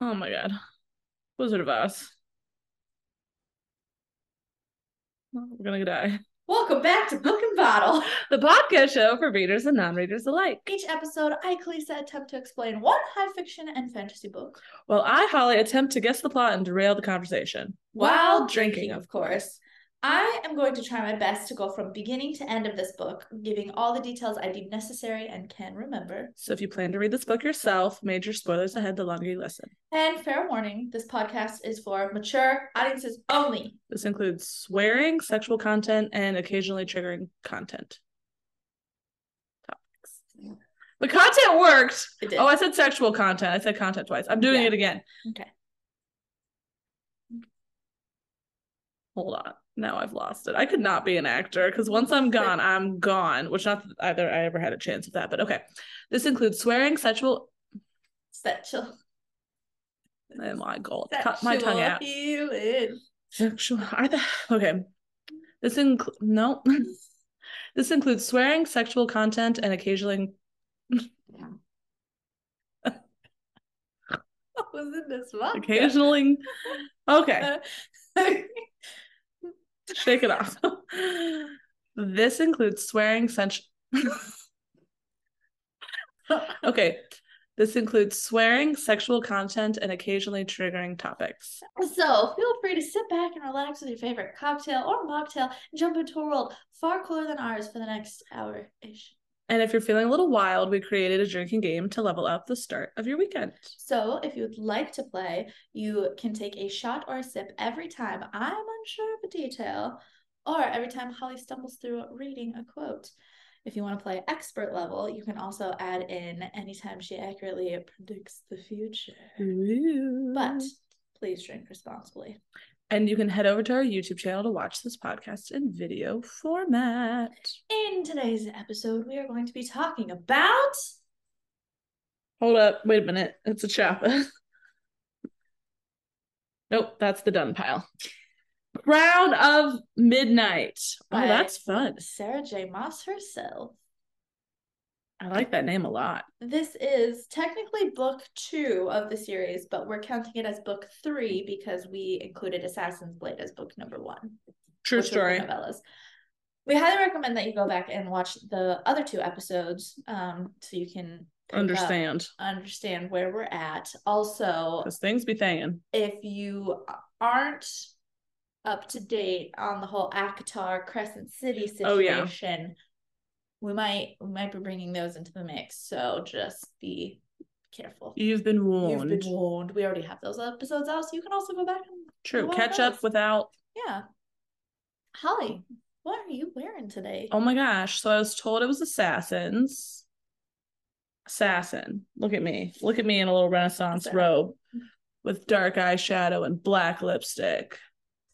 Oh my god. Wizard of Oz. Oh, We're gonna die. Welcome back to Book and Bottle. The podcast show for readers and non-readers alike. Each episode, I, Callisa, attempt to explain one high fiction and fantasy book Well, I, Holly, attempt to guess the plot and derail the conversation. while drinking, of course. I am going to try my best to go from beginning to end of this book, giving all the details I deem necessary and can remember. So if you plan to read this book yourself, major spoilers ahead the longer you listen. And fair warning, this podcast is for mature audiences only. This includes swearing, sexual content, and occasionally triggering content. Topics. The content worked. It did. Oh, I said sexual content. I said content twice. I'm doing Yeah. it again. okay. Hold on. Now I've lost it. I could not be an actor because once I'm gone, I'm gone. Which not either I ever had a chance of that, but okay. This includes swearing, sexual. Sexual. Oh my god, cut my tongue out. healing. Sexual. I th- okay. This includes no. this includes swearing, sexual content, and occasionally What was in this book? occasionally. Okay, shake it off. this includes swearing, sensual. okay. This includes swearing, sexual content, and occasionally triggering topics. So feel free to sit back and relax with your favorite cocktail or mocktail and jump into a world far cooler than ours for the next hour ish. And if you're feeling a little wild, we created a drinking game to level up the start of your weekend. So if you would like to play, you can take a shot or a sip every time I'm unsure of a detail, or every time Holly stumbles through reading a quote. If you want to play expert level, you can also add in anytime she accurately predicts the future. But please drink responsibly. And you can head over to our YouTube channel to watch this podcast in video format. In today's episode, we are going to be talking about Hold up, wait a minute. It's a chapter. nope, that's the done pile. Crown of Midnight. Oh, that's fun. Sarah J. Maas herself. I like that name a lot. This is technically book two of the series, but we're counting it as book three because we included Assassin's Blade as book number one. True which was the story. novellas. We highly recommend that you go back and watch the other two episodes um, so you can pick up- Understand. understand where we're at. Also, Because things be thangin'. if you aren't up to date on the whole ACOTAR Crescent City Oh, yeah. We might we might be bringing those into the mix. So just be careful. You've been warned. You've been warned. We already have those episodes out, so you can also go back and True. Catch up without. yeah. Holly, what are you wearing today? Oh my gosh. So I was told it was Assassins. Assassin. Look at me. Look at me in a little Renaissance Assassin. robe with dark eyeshadow and black lipstick.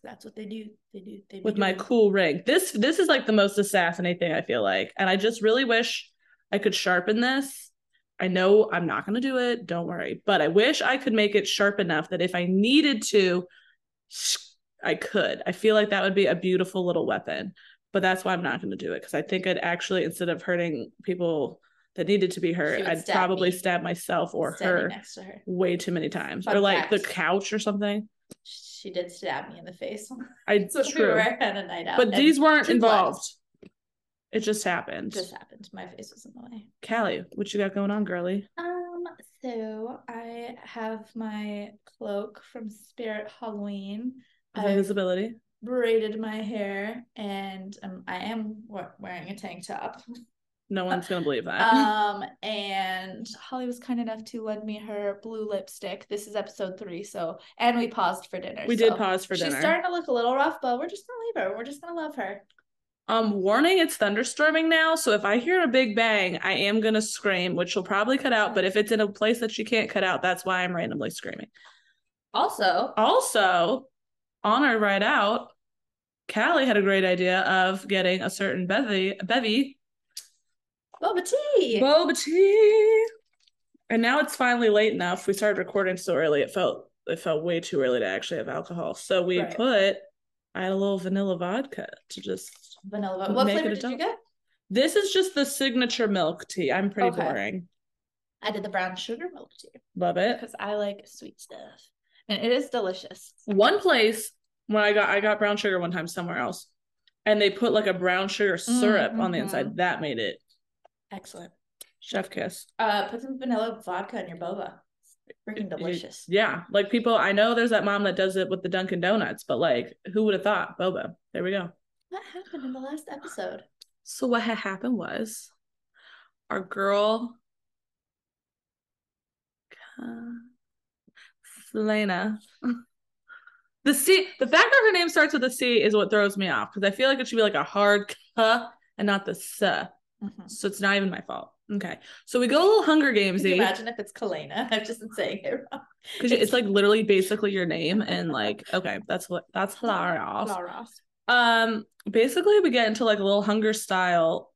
That's what they do. They do. They with my cool ring. This this is like the most assassinate thing I feel like. And I just really wish I could sharpen this. I know I'm not going to do it, don't worry, but I wish I could make it sharp enough that if I needed to I could. I feel like that would be a beautiful little weapon. But that's why I'm not going to do it because I think I'd actually instead of hurting people that needed to be hurt, I'd stab probably me. stab myself or her next to her. way too many times Fun or like the couch or something. She did stab me in the face. I so we true. were on a night out. But these weren't two blood involved. It just happened. Just happened. My face was in the way. Callie, what you got going on, girly? Um, so I have my cloak from Spirit Halloween. High I've visibility. braided my hair and um, I am wearing a tank top. No one's gonna believe that. Um, and Holly was kind enough to lend me her blue lipstick. This is episode three, so and we paused for dinner. we did pause for dinner. She's starting to look a little rough, but we're just gonna leave her. We're just gonna love her. um, warning, it's thunderstorming now, so if I hear a big bang, I am gonna scream, which she'll probably cut out. But if it's in a place that she can't cut out, that's why I'm randomly screaming. Also, Also, on our ride out, Callie had a great idea of getting a certain bevy, bevy, boba tea. boba tea. And now it's finally late enough. We started recording so early, it felt it felt way too early to actually have alcohol. So we Right. put I had a little vanilla vodka to just Vanilla. What flavor did you get? This is just the signature milk tea. I'm pretty Okay. boring. I did the brown sugar milk tea Love it. because I like sweet stuff, and it is delicious. One place when I got I got brown sugar one time somewhere else, and they put like a brown sugar syrup on the mhm. inside. That made it Excellent. chef kiss. Uh, put some vanilla vodka in your boba. Freaking delicious. Yeah, like people. I know there's that mom that does it with the Dunkin' Donuts, but like, who would have thought boba? There we go. What happened in the last episode? So what had happened was our girl uh, Celaena. The C, the fact that her name starts with a C is what throws me off because I feel like it should be like a hard K and not the S. Mhm. So it's not even my fault. Okay, so we go a little Hunger Gamesy imagine if it's Kalena? I've just been saying it wrong. because it's like literally basically your name and like okay, that's what that's hilarious. Laros. Um, basically, we get into like a little hunger style,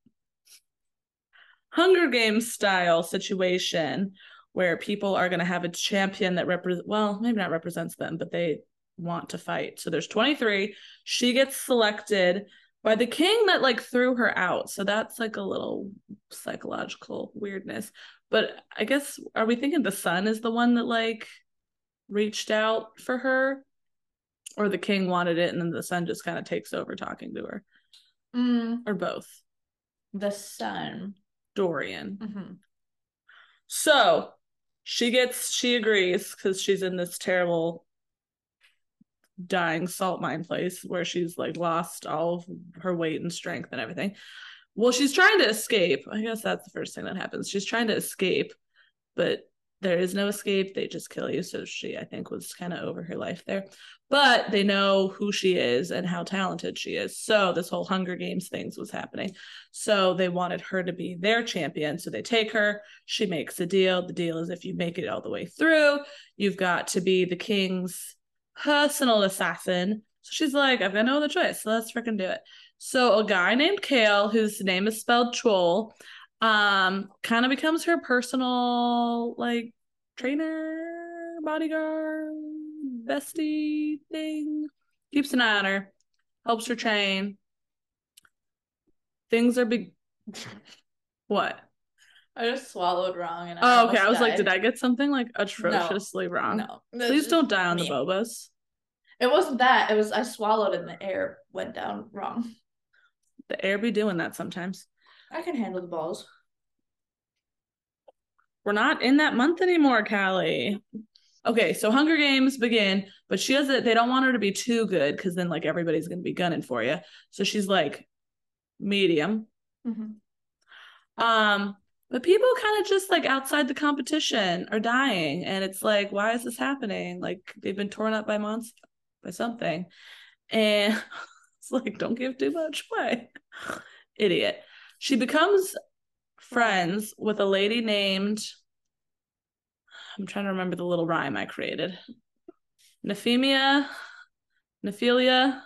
Hunger Games style situation where people are going to have a champion that represent, well, maybe not represents them, but they want to fight. So there's 23. She gets selected by the king that like threw her out. So that's like a little psychological weirdness. But I guess, are we thinking the son is the one that like reached out for her? Or the king wanted it and then the son just kind of takes over talking to her? Mm, Or both? the son. Dorian. Mhm. So she gets, she agrees because she's in this terrible dying salt mine place where she's like lost all of her weight and strength and everything. Well, she's trying to escape. I guess that's the first thing that happens. She's trying to escape, but there is no escape. They just kill you. So she, I think, was kind of over her life there. But they know who she is and how talented she is. So this whole Hunger Games things was happening. So they wanted her to be their champion. So they take her. She makes a deal. The deal is if you make it all the way through, you've got to be the king's personal assassin. So she's like, I've got no other choice. So let's freaking do it. So a guy named Kale, whose name is spelled Chaol, um, kind of becomes her personal like trainer, bodyguard, bestie thing. Keeps an eye on her, helps her train. Things are big. What? I just swallowed wrong and I Oh, okay. I was like, did I get something like atrociously wrong? No. Please don't die on the me. bobas. It wasn't that. It was I swallowed and the air went down wrong. The air be doing that sometimes. I can handle the balls. We're not in that month anymore, Callie. Okay, so Hunger Games begin, but she doesn't. They don't want her to be too good because then like everybody's gonna be gunning for you. So she's like medium. Mm-hmm. Um, but people kind of just like outside the competition are dying, and it's like, why is this happening? Like they've been torn up by monster by something, and it's like, don't give too much away, idiot. She becomes friends with a lady named. I'm trying to remember the little rhyme I created. Nephemia, Nephilia,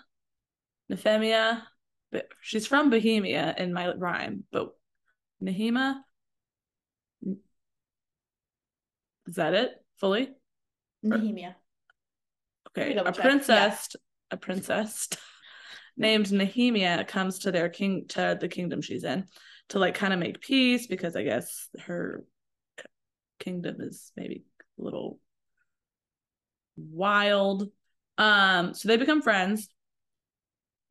Nephemia. She's from Bohemia in my rhyme, but Nehema. Is that it fully? Nehemia. Okay, a princess, a princess named Nehemia comes to their king to the kingdom she's in to like kind of make peace because I guess her kingdom is maybe a little wild. Um, so they become friends.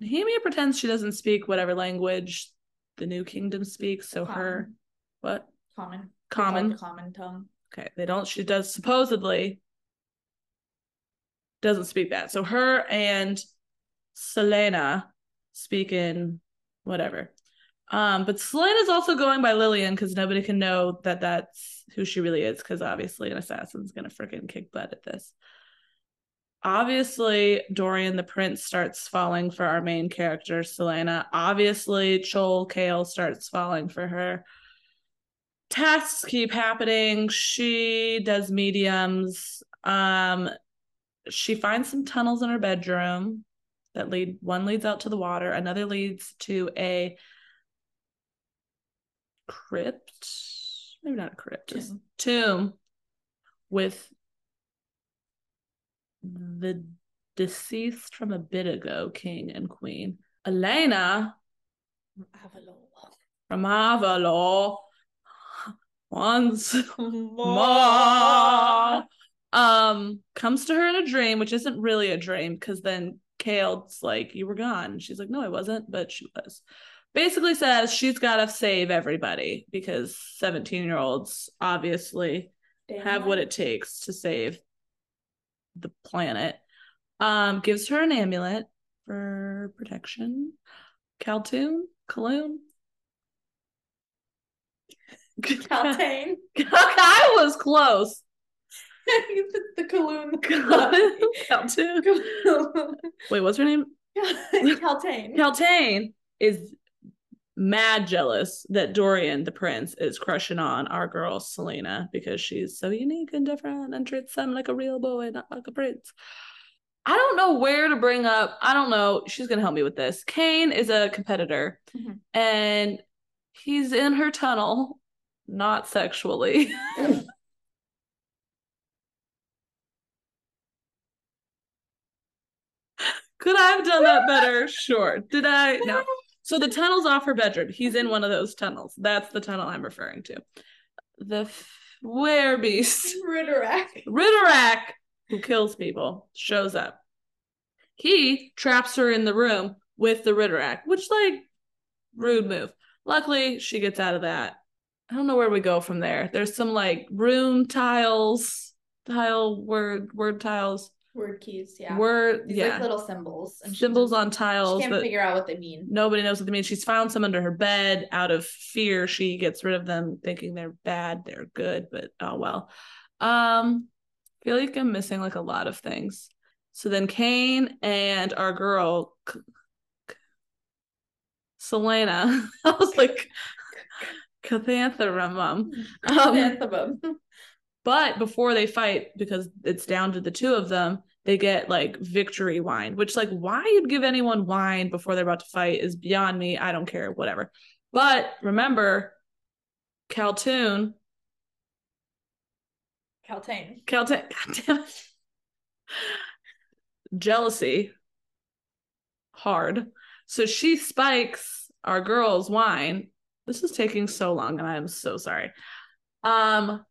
Nehemia pretends she doesn't speak whatever language the new kingdom speaks, so her what Common. common common tongue. Okay, they don't. She does supposedly doesn't speak that. So her and Celaena speak in whatever. Um, but Celaena's also going by Lillian because nobody can know that that's who she really is because obviously an assassin's gonna freaking kick butt at this. Obviously, Dorian the Prince starts falling for our main character, Celaena. Obviously, Chaol Kale starts falling for her tasks keep happening. She does mediums. Um, she finds some tunnels in her bedroom that lead one leads out to the water, another leads to a crypt. Maybe not a crypt, just Tomb. tomb with the deceased from a bit ago king and queen. Elena Avalor. from Avalor once more. um comes to her in a dream which isn't really a dream because then Chaol's like you were gone. She's like no I wasn't but she was. Basically says she's got to save everybody because 17 year olds obviously Damn have what it takes to save the planet. Um gives her an amulet for protection. Caltoon Kaloon Kaltain. I was close. the the Kaloon. Caltoon. Wait, what's her name? Kaltain. Kaltain is mad jealous that Dorian, the prince, is crushing on our girl Celaena because she's so unique and different and treats them like a real boy, not like a prince. I don't know where to bring up. I don't know. She's gonna help me with this. Cain is a competitor, Mhm. and he's in her tunnel, not sexually. Could I have done that better? Sure. Did I? No. So the tunnel's off her bedroom. He's in one of those tunnels. That's the tunnel I'm referring to. The beast, Ridderak. Ridderak, who kills people, shows up. He traps her in the room with the Ridderak, which, like, rude move. Luckily, she gets out of that. I don't know where we go from there. There's some like room tiles, tile word word tiles, Word keys, yeah. word These yeah, like little symbols. And symbols on tiles She can't figure out what they mean. nobody knows what they mean. She's found some under her bed. Out of fear, she gets rid of them, thinking they're bad. They're good, but oh well. Um, I feel like I'm missing like a lot of things. So then Cain and our girl Celaena, I was like Cathanthrum. Um, but before they fight, because it's down to the two of them, they get like victory wine, which like why you'd give anyone wine before they're about to fight is beyond me. I don't care, whatever. But remember, Caltoon, Kaltain. Caltoon, goddamn it. jealousy, hard. So she spikes our girl's wine. This is taking so long, and I am so sorry. Um,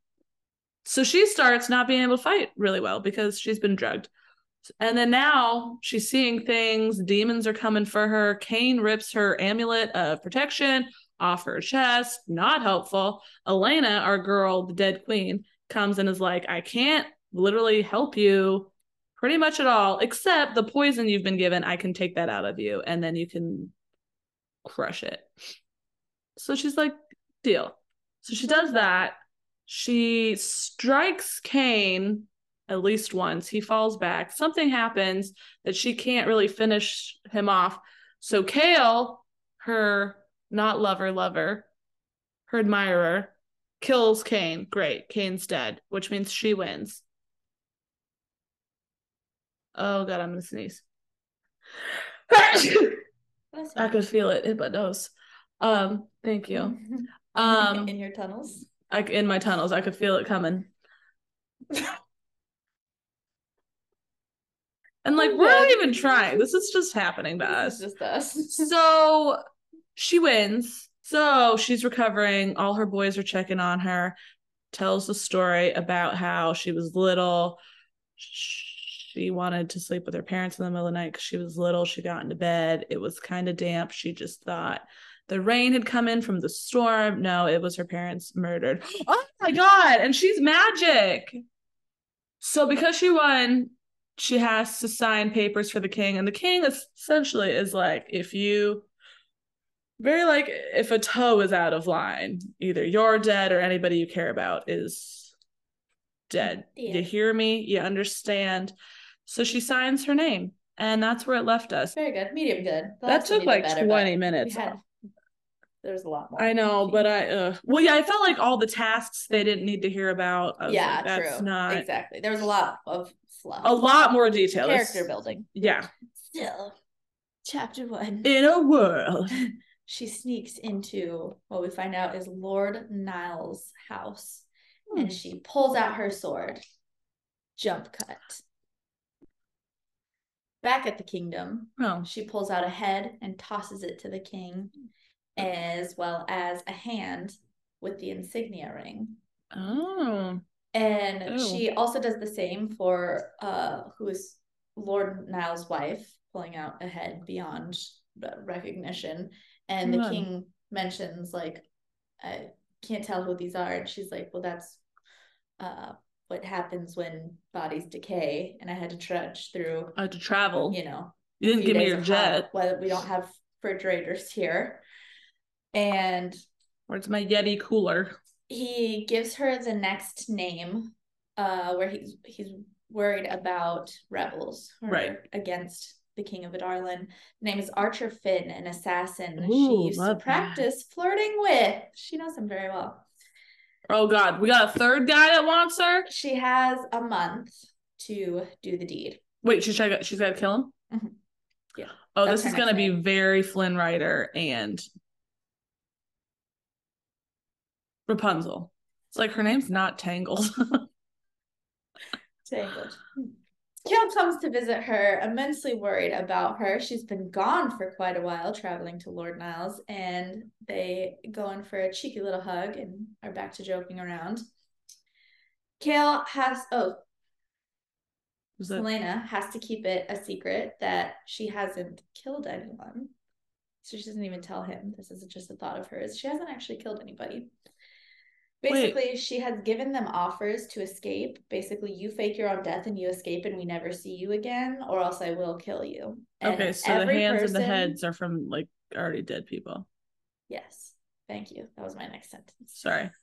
so she starts not being able to fight really well because she's been drugged. And then now she's seeing things. Demons are coming for her. Cain rips her amulet of protection off her chest. Not helpful. Elena, our girl, the dead queen, comes and is like, I can't literally help you pretty much at all, except the poison you've been given. I can take that out of you and then you can crush it. So she's like, deal. So she does that. She strikes Cain at least once. He falls back. Something happens that she can't really finish him off. So Kale, her not lover, lover, her admirer, kills Cain. Great. Cain's dead, which means she wins. Oh god, I'm gonna sneeze. I could feel it in my nose. Um, thank you. Um, in your tunnels. I, in my tunnels, I could feel it coming. And like, we're not even trying. This is just happening to us. just us. So she wins. So she's recovering. All her boys are checking on her. Tells the story about how she was little. She wanted to sleep with her parents in the middle of the night because she was little. She got into bed. It was kind of damp. She just thought the rain had come in from the storm. No, it was her parents murdered. Oh, oh my God. And she's magic. So because she won, she has to sign papers for the king. And the king essentially is like, if you very like if a toe is out of line, either you're dead or anybody you care about is dead. Yeah. You hear me? You understand? So she signs her name, and that's where it left us. Very good. Medium good. That took like better, but 20 we minutes. had- There was a lot more. I know, but I uh well yeah, I felt like all the tasks they didn't need to hear about. Yeah, like, that's true. not exactly. There was a lot of fluff. a lot more detail. Character building. Yeah. Still, chapter one. In a world. she sneaks into what we find out is Lord Niall's house, Hmm. and she pulls out her sword. Jump cut. Back at the kingdom, Oh. she pulls out a head and tosses it to the king, as well as a hand with the insignia ring. Oh. And Ew. she also does the same for uh who is Lord Niall's wife, pulling out a head beyond recognition. And the Good. king mentions like I can't tell who these are. And she's like, Well, that's uh what happens when bodies decay. And I had to trudge through, I had to travel. you know, you didn't give me your jet. Well, we don't have refrigerators here. And Where's my Yeti cooler? he gives her the next name, uh, where he's he's worried about rebels Right. against the king of Adarlan. Name is Archer Finn, an assassin Ooh, she used to love that. practice flirting with. She knows him very well. Oh God, we got a third guy that wants her. She has a month to do the deed. Wait, she's trying. She's got to kill him. Mhm. Yeah. Oh, That's this is gonna next be very Flynn Rider and Rapunzel. It's like her name's not Tangled. Tangled. Kale comes to visit her, immensely worried about her. She's been gone for quite a while, traveling to Lord Niall's, and they go in for a cheeky little hug and are back to joking around. Kale has, oh, Celaena has to keep it a secret that she hasn't killed anyone. So she doesn't even tell him. This is just a thought of hers. She hasn't actually killed anybody. Wait. Basically, she has given them offers to escape. Basically, you fake your own death and you escape, and we never see you again, or else I will kill you. And okay, so the hands and the heads are from like already dead people. Yes. Thank you. That was my next sentence. Sorry.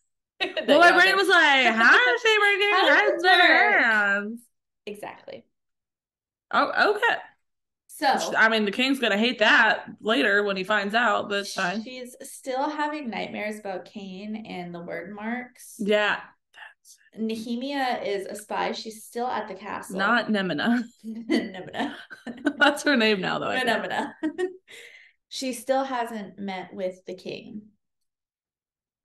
Well, my brain was like, how does she break How your does heads this and work? hands? Exactly. Oh, okay. So I mean, the king's gonna hate that later when he finds out, but it's fine. she's still having nightmares about Cain and the Wyrdmarks. Yeah, Nehemia is a spy. She's still at the castle. not Nemina. Nemina. That's her name now, though. Nemina. she still hasn't met with the king.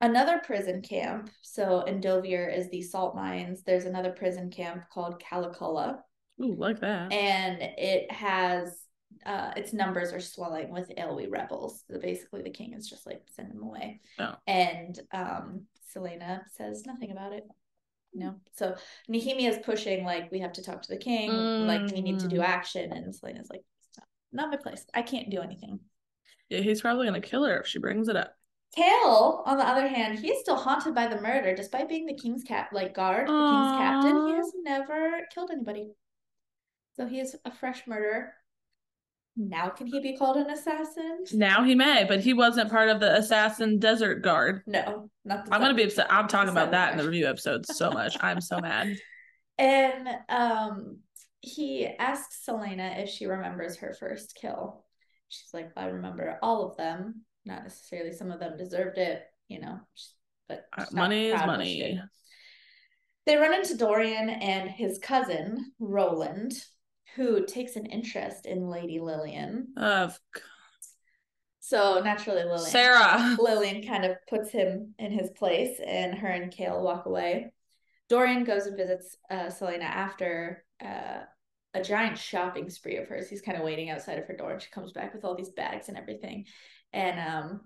Another prison camp. So Endovier is the salt mines. There's another prison camp called Calaculla. Ooh, like that. and it has uh its numbers are swelling with Eyllwe rebels. So basically the king is just like send them away. Oh. And um Celaena says nothing about it. No. So Nehemia is pushing like we have to talk to the king, like we need to do Mm. action and Celaena's like not, my place. I can't do anything. Yeah, he's probably gonna kill her if she brings it up. Kale, on the other hand, he is still haunted by the murder, despite being the king's cap like guard, the king's captain. He has never killed anybody. So he is a fresh murderer. Now can he be called an assassin? Now he may, but he wasn't part of the assassin desert guard. No, not the I'm gonna be upset. I'm talking about that in the review episode so much. I'm so mad. And um he asks Celaena if she remembers her first kill. She's like, I remember all of them. Not necessarily some of them deserved it, you know. But Uh, money is money. They run into Dorian and his cousin, Roland, who takes an interest in Lady Lillian. Of So naturally Lillian Sarah. Lillian kind of puts him in his place, and her and Kale walk away. Dorian goes and visits uh, Celaena after uh, a giant shopping spree of hers. He's kind of waiting outside of her door, and she comes back with all these bags and everything. And um,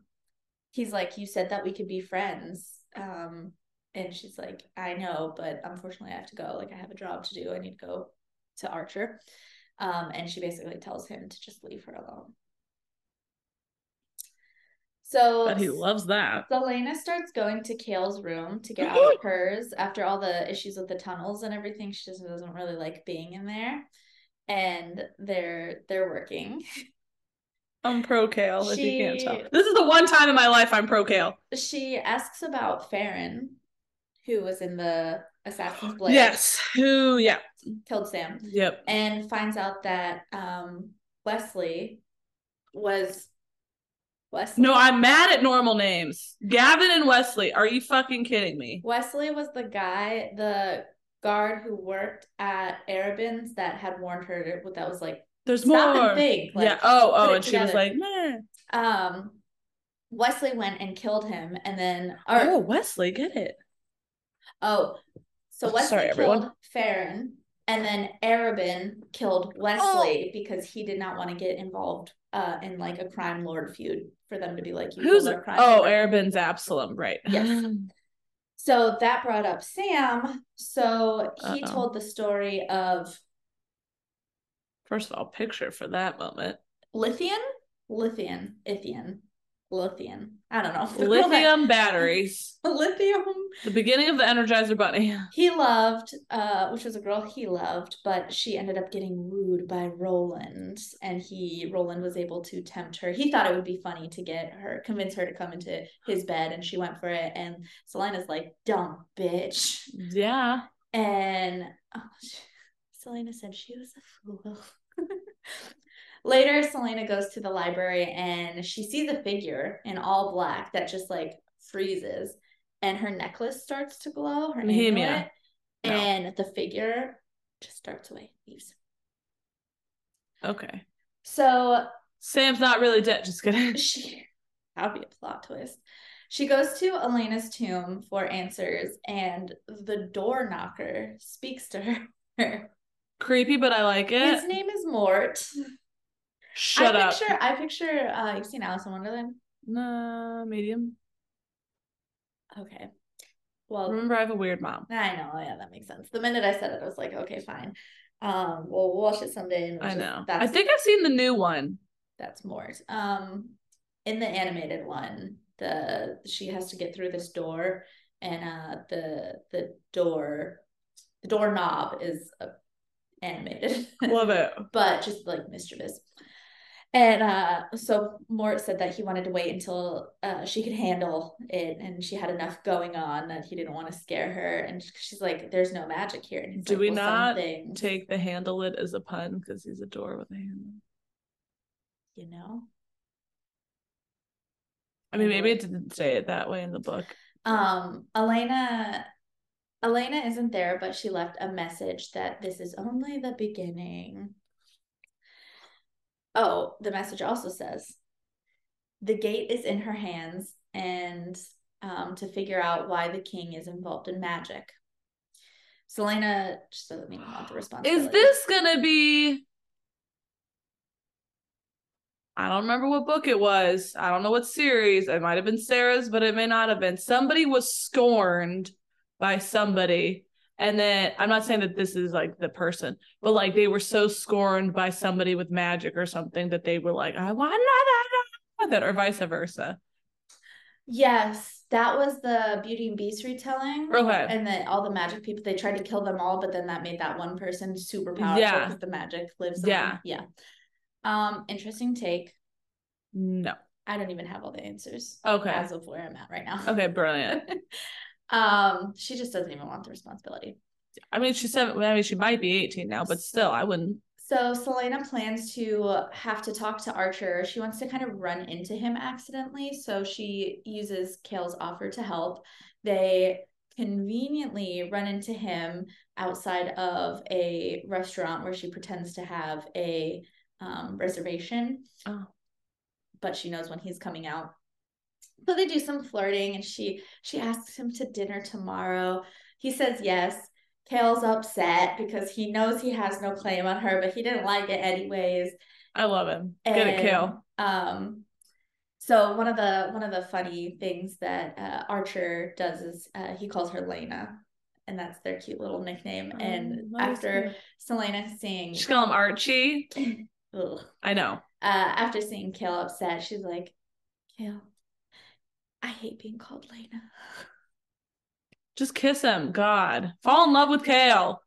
he's like, "You said that we could be friends." Um, and she's like, "I know, but unfortunately, I have to go. Like, I have a job to do. I need to go to Archer." Um, and she basically tells him to just leave her alone. So But he loves that. Celaena starts going to Kale's room to get out of hers after all the issues with the tunnels and everything. She just doesn't really like being in there. And they're they're working. I'm pro Kale, if you can't tell. This is the one time in my life I'm pro Kale. She asks about Farran, who was in the Assassin's Blade, Yes. Who? Yeah. killed Sam, Yep. and finds out that um Wesley was Wesley. No, I'm mad at normal names. Gavin and Wesley. Are you fucking kidding me? Wesley was the guy, the guard who worked at Arobynn's that had warned her that that was like There's Stop more. and think, like, yeah. Oh, oh, and she was like, meh. um Wesley went and killed him and then or Oh, Wesley, get it. oh so Oh, Wesley sorry, killed everyone. Farran And then Arobynn killed Wesley because he did not want to get involved uh, in like a crime lord feud for them to be like, you Who's our crime oh lord. Arobynn's Absalom, right? Yes. So that brought up Sam. So he Uh-oh. told the story of First of all, picture for that moment. Lithian, Lithian, Ithian, Lithian. I don't know. Lithium batteries. Lithium. The beginning of the Energizer Bunny. He loved, uh, which was a girl he loved, but she ended up getting wooed by Roland, and he Roland was able to tempt her. He thought it would be funny to get her, convince her to come into his bed, and she went for it. And Celaena's like, "Dumb bitch," Yeah. and oh, Celaena said she was a fool. Later, Celaena goes to the library and she sees a figure in all black that just like freezes, and her necklace starts to glow. Her mm-hmm, Bohemia. amulet, No. and the figure just starts away, leaves. Okay. So Sam's not really dead. Just kidding. she that would be a plot twist. She goes to Elena's tomb for answers, and the door knocker speaks to her. Creepy, but I like it. His name is Mort. Shut I up. picture I picture uh you've seen Alice in Wonderland? Nah, medium. Okay. Well Remember, I have a weird mom. I know, yeah, that makes sense. The minute I said it, I was like, okay, fine. Um, we'll watch it someday. And we'll I just- know. I think I've seen the new one. that's Mort. Um, in the animated one, the she has to get through this door, and uh, the the door, the doorknob is uh, animated, Love it. but just like mischievous. And uh, so Mort said that he wanted to wait until uh, she could handle it, and she had enough going on that he didn't want to scare her. And she's like, "There's no magic here." And Do like, we "Well, not Take the handle it as a pun because he's a door with a handle. you know?" I mean, maybe it didn't say it that way in the book. Um, Elena, Elena isn't there, but she left a message that this is only the beginning. Oh, the message also says the gate is in her hands, and um, to figure out why the king is involved in magic. Celaena just doesn't even want the responsibility. Is this gonna be? I don't remember what book it was. I don't know what series. It might have been Sarah's, but it may not have been. Somebody was scorned by somebody. And then I'm not saying that this is like the person, but like they were so scorned by somebody with magic or something that they were like, I want with it, or vice versa. Yes, that was the Beauty and Beast retelling. Okay. And then all the magic people, they tried to kill them all, but then that made that one person super powerful Yeah. because the magic lives Yeah. on. Yeah. Um, interesting take. No. I don't even have all the answers Okay. as of where I'm at right now. Okay, brilliant. um, she just doesn't even want the responsibility. I mean, she's seven. I mean, she might be 18 now, but still, I wouldn't. So Celaena plans to have to talk to Archer. She wants to kind of run into him accidentally, so she uses Kale's offer to help. They conveniently run into him outside of a restaurant where she pretends to have a um, reservation, Oh. but she knows when he's coming out. So they do some flirting, and she she asks him to dinner tomorrow. He says yes. Kale's upset because he knows he has no claim on her, but he didn't like it anyways. I love him. Get it, And, Kale. Um, so one of the one of the funny things that uh, Archer does is uh, he calls her Lena, and that's their cute little nickname. and Oh, is after. Celaena seeing, Just call him Archie. I know. uh, after seeing Kale upset, she's like, Kale, I hate being called Lena. Just kiss him. God. Fall in love with Kale.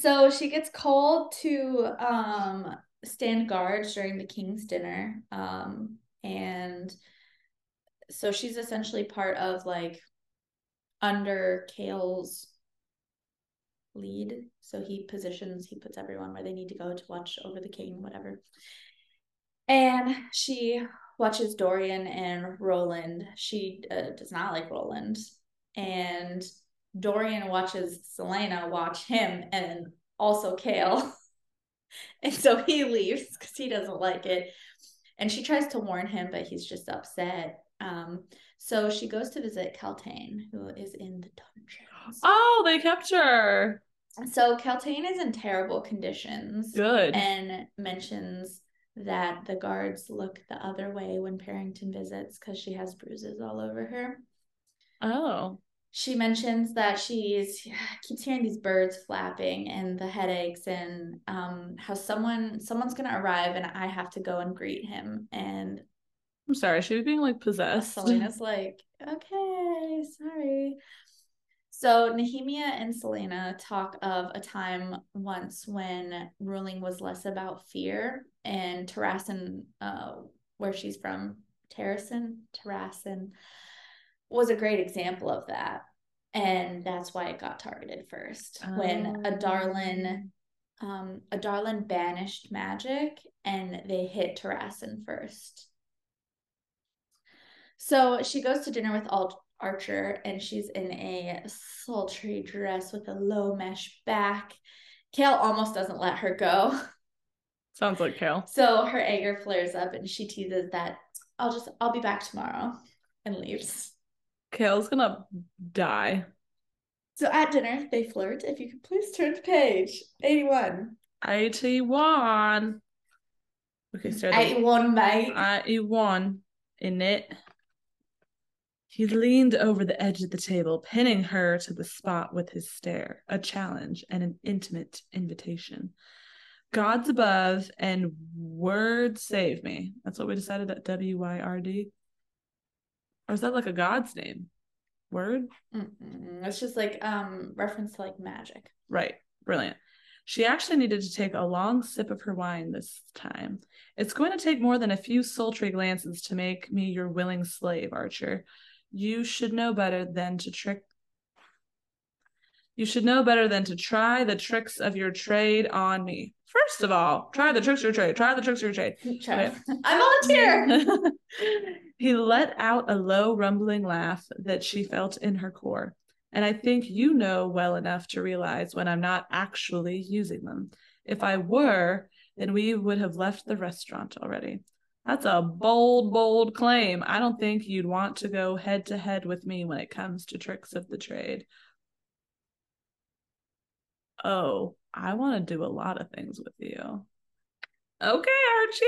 So she gets called to um stand guard during the king's dinner. Um and so she's essentially part of like under Kale's lead. So he positions, he puts everyone where they need to go to watch over the king, whatever. And she watches Dorian and Roland. She uh, does not like Roland. And Dorian watches Celaena watch him and also Kale. and so he leaves because he doesn't like it. And she tries to warn him, but he's just upset. Um, so she goes to visit Kaltain, who is in the dungeons. Oh, they kept her. So Keltane is in terrible conditions Good. and mentions that the guards look the other way when Perrington visits because she has bruises all over her. oh. She mentions that she's keeps hearing these birds flapping and the headaches and um how someone someone's gonna arrive and I have to go and greet him and I'm sorry. She was being like possessed. Celaena's like, okay, sorry. So Nehemia and Celaena talk of a time once when ruling was less about fear, and Terrasen, uh, where she's from, Terrasen, Terrasen, was a great example of that. And that's why it got targeted first. When Adarlan, um, Adarlan banished magic and they hit Terrasen first. So she goes to dinner with Al- Archer and she's in a sultry dress with a low mesh back. Kale almost doesn't let her go. Sounds like Kale. So her anger flares up and she teases that I'll just I'll be back tomorrow and leaves. Kale's gonna die. So at dinner they flirt. If you could please turn to page 81. 81. Okay, start. 81, mate. 81 in it. He leaned over the edge of the table, pinning her to the spot with his stare, a challenge and an intimate invitation. Gods above and Wyrd save me. That's what we decided at W Y R D. Or is that like a god's name? Word? Mm-mm. It's just like um reference to like magic. Right. Brilliant. She actually needed to take a long sip of her wine this time. It's going to take more than a few sultry glances to make me your willing slave, Archer. You should know better than to trick. You should know better than to try the tricks of your trade on me. First of all, try the tricks of your trade. Try the tricks of your trade. I volunteer. he let out a low, rumbling laugh that she felt in her core. And I think you know well enough to realize when I'm not actually using them. If I were, then we would have left the restaurant already. That's a bold, bold claim. I don't think you'd want to go head to head with me when it comes to tricks of the trade. Oh, I want to do a lot of things with you. Okay, Archie.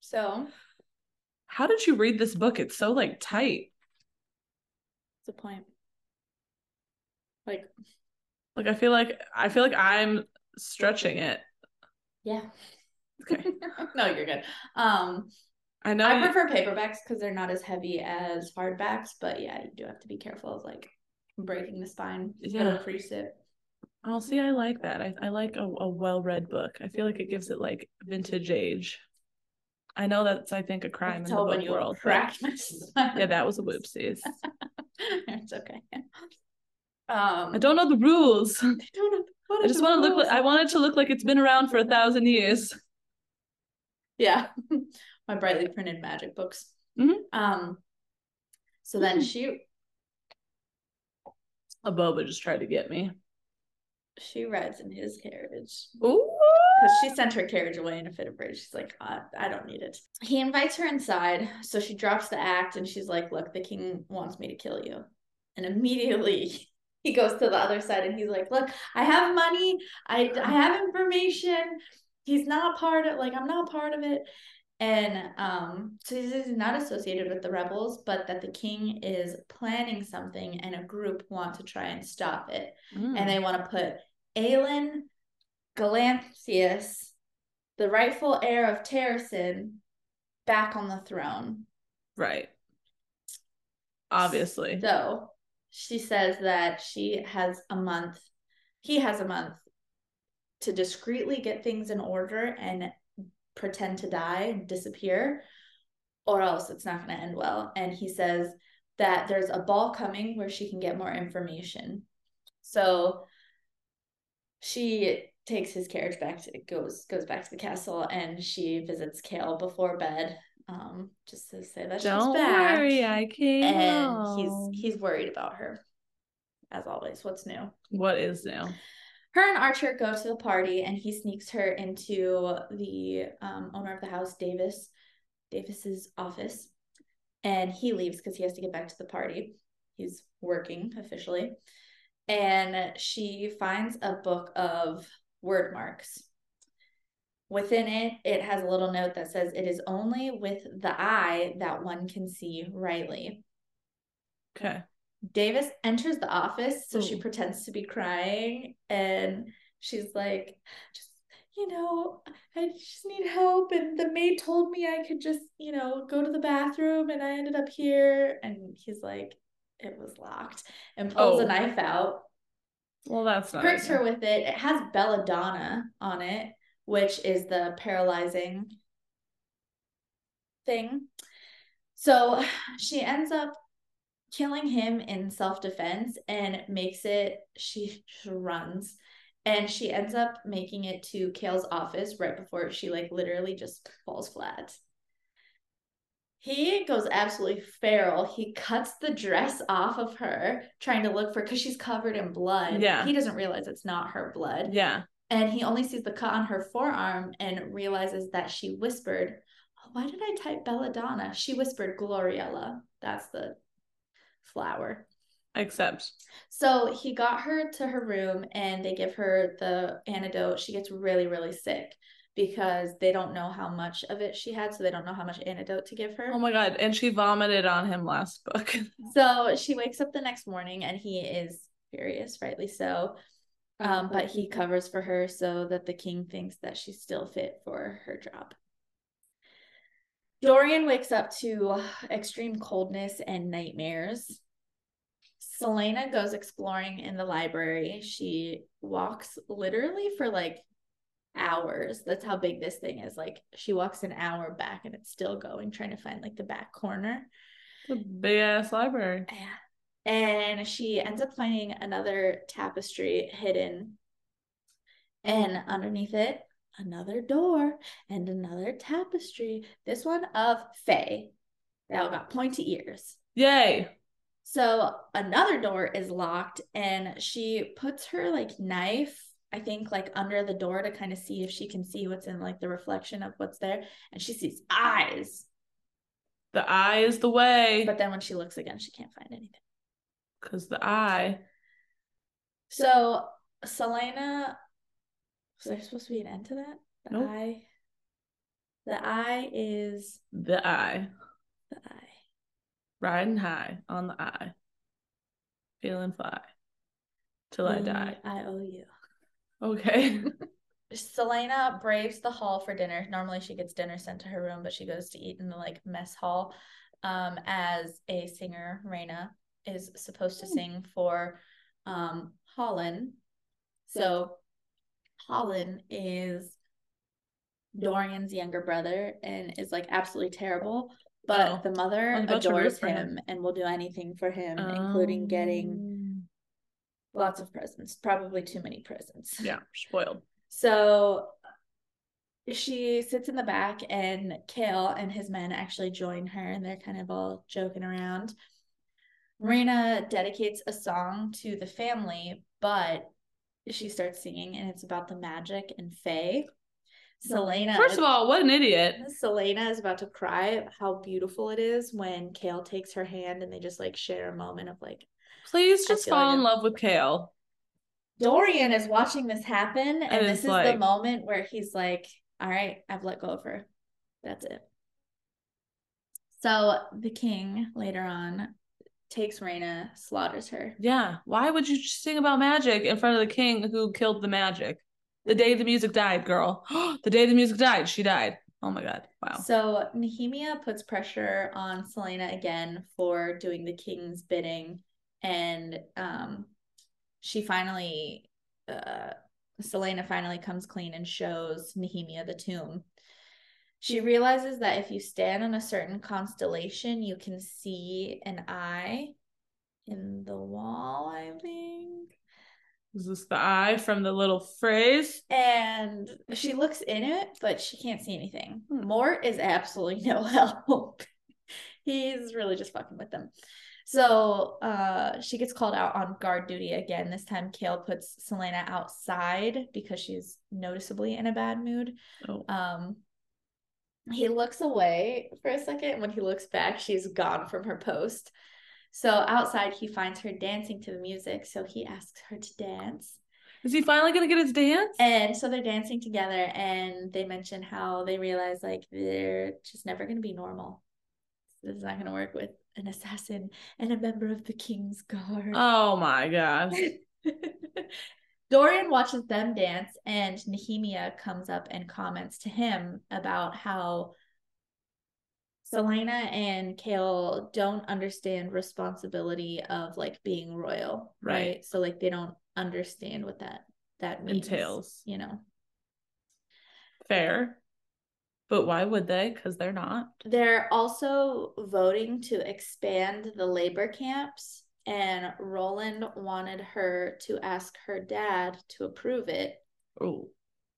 So, How did you read this book? It's so like tight. It's a point? Like, Like I feel like I feel like I'm stretching it. yeah. Okay. no, you're good. Um, I know I prefer paperbacks because they're not as heavy as hardbacks, but yeah, you do have to be careful of like breaking the spine. Yeah. It'll crease it. Oh, see, I like that. I, I like a, a well read book. I feel like it gives it like vintage age. I know that's I think a crime in the book you world. Yeah, that was a whoopsies. it's okay. Um, I don't know the rules. I don't know. What I just want to look like? I want it to look like it's been around for a thousand years. Yeah, my brightly printed magic books. Mhm. Um, so then Mhm. she A boba just tried to get me. She rides in his carriage Ooh. because she sent her carriage away in a fit of rage. She's like, I, I don't need it. He invites her inside, so she drops the act and she's like, Look, the king wants me to kill you. And immediately he goes to the other side and he's like, Look, I have money, I, I have information. He's not part of like I'm not part of it. And um, so this is not associated with the rebels, but that the king is planning something and a group want to try and stop it Mm. and they want to put Aelin Galathynius, the rightful heir of Terrasen, back on the throne. right. Obviously. So she says that she has a month, he has a month to discreetly get things in order and pretend to die and disappear, or else it's not going to end well. And he says that there's a ball coming where she can get more information. So she takes his carriage back to goes goes back to the castle and she visits Kale before bed. Um, just to say that Don't she's back. worry, I came. and he's he's worried about her. As always, what's new? What is new? Her and Archer go to the party and he sneaks her into the um, owner of the house, Davis, Davis's office. And he leaves because he has to get back to the party. He's working officially. and she finds a book of Wyrdmarks. Within it, it has a little note that says, It is only with the eye that one can see rightly. Okay. Davis enters the office, so she pretends to be crying and she's like, just you know, I just need help. And the maid told me I could just, you know, go to the bathroom and I ended up here. And he's like, it was locked and pulls Oh. a knife out, Well, that's not. pricks her with it. It has belladonna on it, which is the paralyzing thing. So she ends up killing him in self defense and makes it, she runs and she ends up making it to Chaol's office right before she like literally just falls flat. He goes absolutely feral. He cuts the dress off of her, trying to look for because she's covered in blood. Yeah. He doesn't realize it's not her blood. Yeah. And he only sees the cut on her forearm and realizes that she whispered, oh, Why did I type belladonna? She whispered Gloriella. That's the flower. Except. So he got her to her room and they give her the antidote. She gets really, really sick because they don't know how much of it she had. So they don't know how much antidote to give her. Oh my god! And she vomited on him last book. So she wakes up the next morning and he is furious, rightly so. Um, but he covers for her so that the king thinks that she's still fit for her job. Dorian wakes up to extreme coldness and nightmares. Celaena goes exploring in the library. She walks literally for like hours. That's how big this thing is. Like she walks an hour back and it's still going, trying to find like the back corner. It's a big ass library. Yeah. And she ends up finding another tapestry hidden. And underneath it, another door and another tapestry. This one of Fae. They all got pointy ears. Yay! So another door is locked, and she puts her like knife, I think, like under the door to kind of see if she can see what's in like the reflection of what's there. And she sees eyes. The eye is the way. But then when she looks again, she can't find anything. Because the eye. So Celaena, was there supposed to be an end to that? The Nope. eye. The eye is The eye. the eye. Riding high on the eye. Feeling fly. Till I die. I owe you. Okay. Celaena braves the hall for dinner. Normally she gets dinner sent to her room, but she goes to eat in the like mess hall. Um, as a singer, Raina is supposed to Hmm. sing for um Hollin. So Hollin is Dorian's younger brother and is like absolutely terrible. But Oh, the mother I was about to root adores him, him. and will do anything for him, including getting Um, lots of presents. Probably too many presents. Yeah, spoiled. So she sits in the back, and Chaol and his men actually join her, and they're kind of all joking around. Marina dedicates a song to the family, but she starts singing, and it's about the magic and Fae. Celaena. First of all, what an idiot. Celaena is about to cry how beautiful it is when Chaol takes her hand and they just like share a moment of like Please just fall you. in love with Chaol. Dorian is watching this happen, and, And this is the moment where he's like, All right, I've let go of her. That's it. So the king later on takes Raina, slaughters her. Yeah. Why would you sing about magic in front of the king who killed the magic? The day the music died, girl. the day the music died, she died. Oh my god. Wow. So Nehemia puts pressure on Celaena again for doing the king's bidding, and um, she finally, uh, Celaena finally comes clean and shows Nehemia the tomb. She realizes that if you stand on a certain constellation, you can see an eye in the wall, I think. Is this the eye from the little phrase? And she looks in it, but she can't see anything. Hmm. Mort is absolutely no help. He's really just fucking with them. So uh she gets called out on guard duty again. This time Chaol puts Celaena outside because she's noticeably in a bad mood. Oh. Um he looks away for a second. When he looks back, she's gone from her post. So outside, he finds her dancing to the music. So he asks her to dance. Is he finally gonna get his dance? And so they're dancing together, and they mention how they realize like they're just never gonna be normal. This is not gonna work with an assassin and a member of the king's guard. Oh my gosh. Dorian watches them dance, and Nehemia comes up and comments to him about how Celaena and Chaol don't understand responsibility of like being royal, right? Right. So like they don't understand what that that means, Entails. you know. Fair. But why would they? Because they're not. They're also voting to expand the labor camps, and Roland wanted her to ask her dad to approve it. Oh.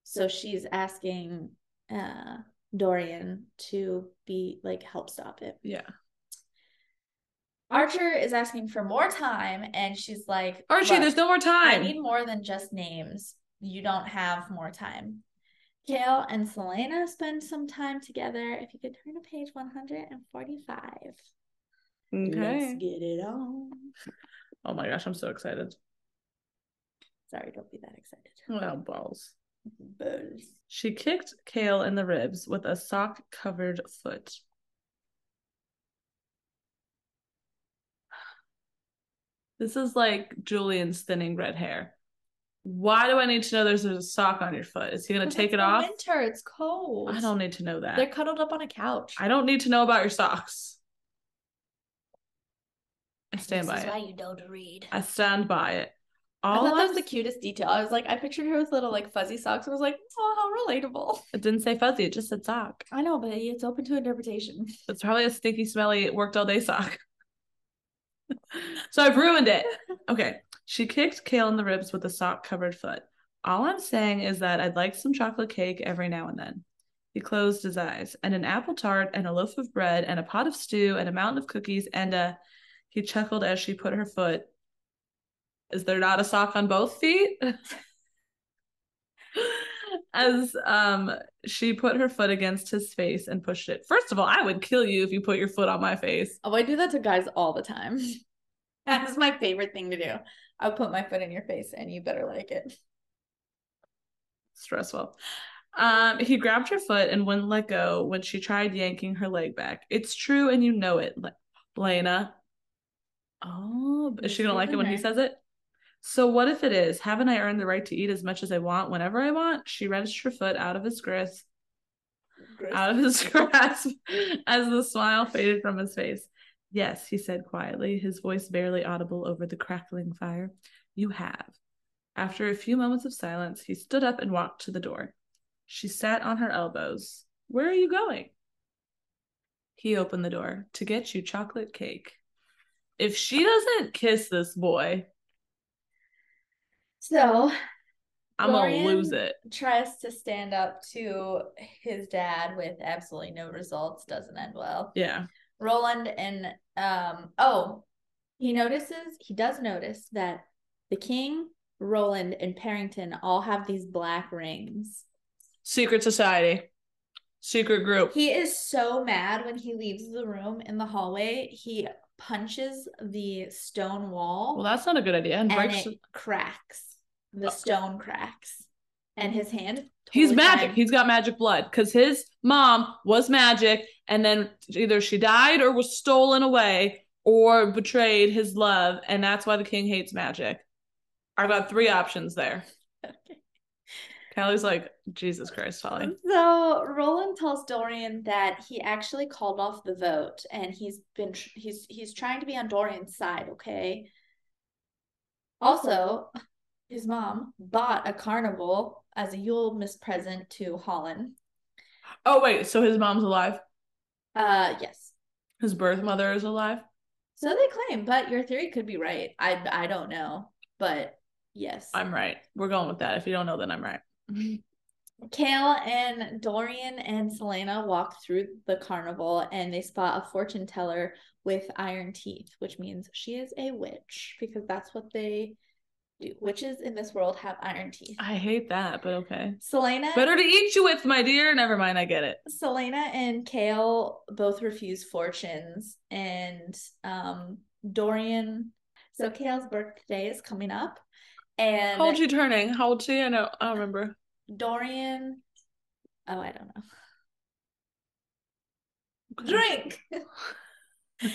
So she's asking uh Dorian to be like help stop it. Yeah. Archer is asking for more time and she's like Archie, there's no more time. I need more than just names. You don't have more time. Chaol and Celaena spend some time together. If you could turn to page 145. Let's get it on. Oh my gosh, I'm so excited. Sorry, don't be that excited. Well, balls. Bulls. She kicked Chaol in the ribs with a sock covered foot. This is like Julian's thinning red hair. Why do I need to know there's a sock on your foot? Is he gonna take it off? Winter, it's cold. I don't need to know that. They're cuddled up on a couch. I don't need to know about your socks. I stand this by is it. why you don't read. I stand by it. I All thought that was the cutest detail. I was like, I pictured her with little like fuzzy socks. I was like, oh, how relatable. it didn't say fuzzy, it just said sock. I know, but it's open to interpretation. It's probably a stinky, smelly, worked all day sock. so I've ruined it. Okay. She kicked Chaol in the ribs with a sock covered foot. All I'm saying is that I'd like some chocolate cake every now and then. He closed his eyes, and an apple tart, and a loaf of bread, and a pot of stew, and a mountain of cookies, and a. He chuckled as she put her foot. Is there not a sock on both feet? as um she put her foot against his face and pushed it. First of all, I would kill you if you put your foot on my face. Oh, I do that to guys all the time. That's my favorite thing to do. I'll put my foot in your face and you better like it. Stressful. Um, he grabbed her foot and wouldn't let go when she tried yanking her leg back. It's true, and you know it, Le- Lena. Oh, is she gonna like it when he says it? So what if it is? Haven't I earned the right to eat as much as I want whenever I want? She wrenched her foot out of his grasp, out of his grasp, as the smile faded from his face. Yes, he said quietly, his voice barely audible over the crackling fire. You have. After a few moments of silence, he stood up and walked to the door. She sat on her elbows. Where are you going? He opened the door to get you chocolate cake. If she doesn't kiss this boy, So I'm Dorian- gonna lose it. tries to stand up to his dad with absolutely no results. Doesn't end well. Yeah. Roland and um oh, he notices he does notice that the king, Roland, and Perrington all have these black rings. Secret society. Secret group. He is so mad when he leaves the room in the hallway. He punches the stone wall Well, that's not a good idea. And and breaks. it cracks. The stone cracks. And his hand He's magic. fine. He's got magic blood because his mom was magic, and then either she died or was stolen away or betrayed his love, and that's why the king hates magic. I've got three options there. Okay. Callie's like, Jesus Christ, Holly. So Roland tells Dorian that he actually called off the vote and he's been tr- he's he's trying to be on Dorian's side, okay? Also, his mom bought a carnival as a Yulemas present to Hollin. Oh wait, so his mom's alive. Uh yes. His birth mother is alive. So they claim, but your theory could be right. I I don't know, but yes. I'm right. We're going with that. If you don't know, then I'm right. Chaol and Dorian and Celaena walk through the carnival and they spot a fortune teller with iron teeth, which means she is a witch because that's what they do. Witches in this world have iron teeth. I hate that, but okay. Celaena Better to eat you with, my dear. Never mind, I get it. Celaena and Chaol both refuse fortunes and um Dorian. So Chaol's birthday is coming up, and How old you turning? How old she? I know. I don't remember. Dorian. Oh, I don't know. Drink.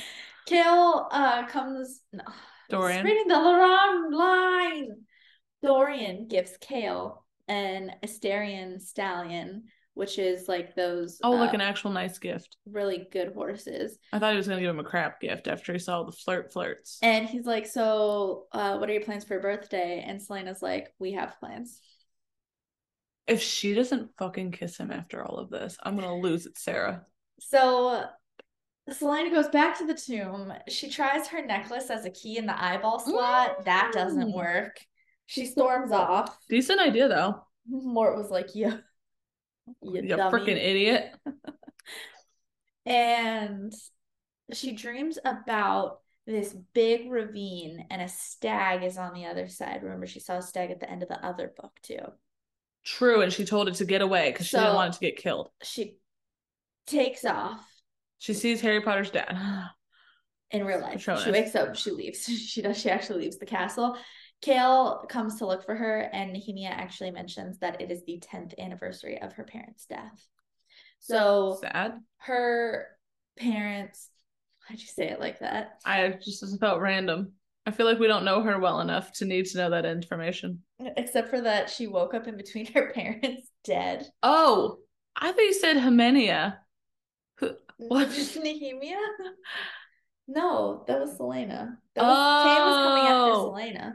Chaol uh comes. No, Dorian. Reading the wrong line. Dorian gives Chaol an Asterion stallion, which is like those Oh, like uh, an actual nice gift. really good horses. I thought he was gonna give him a crap gift after he saw the flirt flirts. And he's like, So, uh, what are your plans for your birthday? And Celaena's like, We have plans. If she doesn't fucking kiss him after all of this, I'm gonna lose it, Sarah. So, Celaena goes back to the tomb. She tries her necklace as a key in the eyeball slot. That doesn't Mm. work. She storms off. Decent idea though. Mort was like, Yeah. You, You dummy." freaking idiot. and she dreams about this big ravine and a stag is on the other side. Remember, she saw a stag at the end of the other book too. True, and she told it to get away because she didn't want it to get killed. She takes off She sees Harry Potter's dad. in real life. Patronus. She wakes up, she leaves. She does. She actually leaves the castle. Chaol comes to look for her, and Nehemia actually mentions that it is the tenth anniversary of her parents' death. So Sad. her parents. Why'd you say it like that? I just felt random. I feel like we don't know her well enough to need to know that information. Except for that she woke up in between her parents dead. Oh, I thought you said Hymenia. Who- What? Nehemia? No, that was Celaena. That was Kay was coming after Oh. Celaena.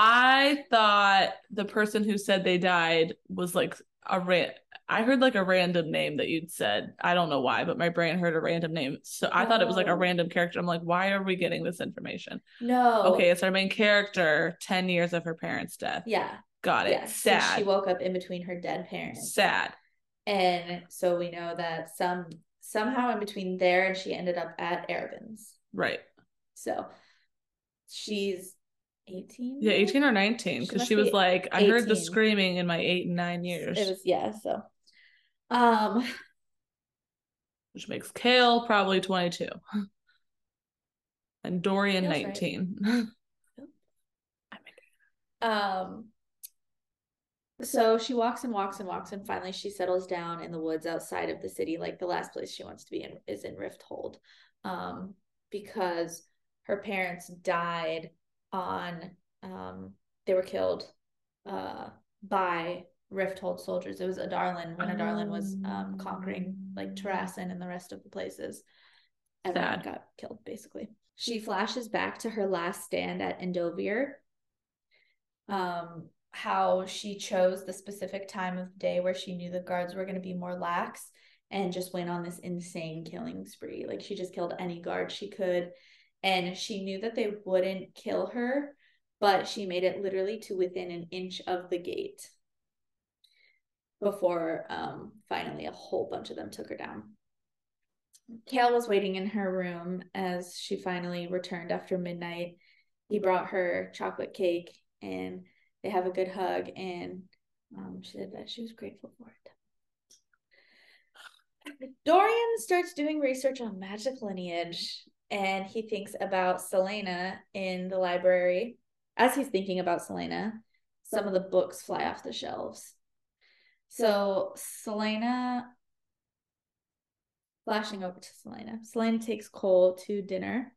I thought the person who said they died was like a ran. I heard like a random name that you'd said. I don't know why, but my brain heard a random name. So I thought it was like a random character. I'm like, why are we getting this information? No. Okay, it's our main character. Ten years of her parents' death. Yeah. Got it. Sad. She woke up in between her dead parents. Sad. And so we know that some somehow in between there and she ended up at Arobynn's. Right. So she's 18. Yeah, 18 or 19. Because must she, was like, I heard the screaming in my eight and nine years. It was yeah, so um which makes Chaol probably 22. And Dorian Feels right. 19. Um, so she walks and walks and walks, and finally she settles down in the woods outside of the city. Like the last place she wants to be in is in Rifthold, um, because her parents died on, um, they were killed, uh, by Rifthold soldiers. It was Adarlan when Adarlan was um conquering like Terrasen and the rest of the places. Everyone Sad. got killed basically. She flashes back to her last stand at Endovier um how she chose the specific time of day where she knew the guards were going to be more lax and just went on this insane killing spree like she just killed any guard she could and she knew that they wouldn't kill her but she made it literally to within an inch of the gate before um finally a whole bunch of them took her down Chaol was waiting in her room as she finally returned after midnight. He brought her chocolate cake and they have a good hug and um, she said that she was grateful for it. Dorian starts doing research on magic lineage and he thinks about Celaena in the library. As he's thinking about Celaena, some of the books fly off the shelves. So Celaena flashing over to Celaena. Celaena takes Chaol to dinner.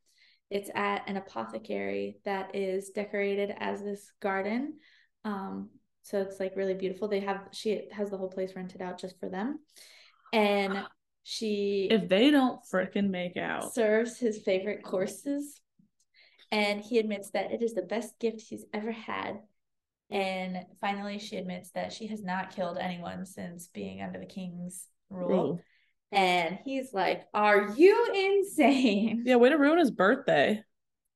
It's at an apothecary that is decorated as this garden. Um, so it's like really beautiful. They have she has the whole place rented out just for them. And she if they don't frickin' make out, serves his favorite courses. And he admits that it is the best gift he's ever had. And finally, she admits that she has not killed anyone since being under the king's rule. Rule. And he's like, Are you insane? yeah, way to ruin his birthday.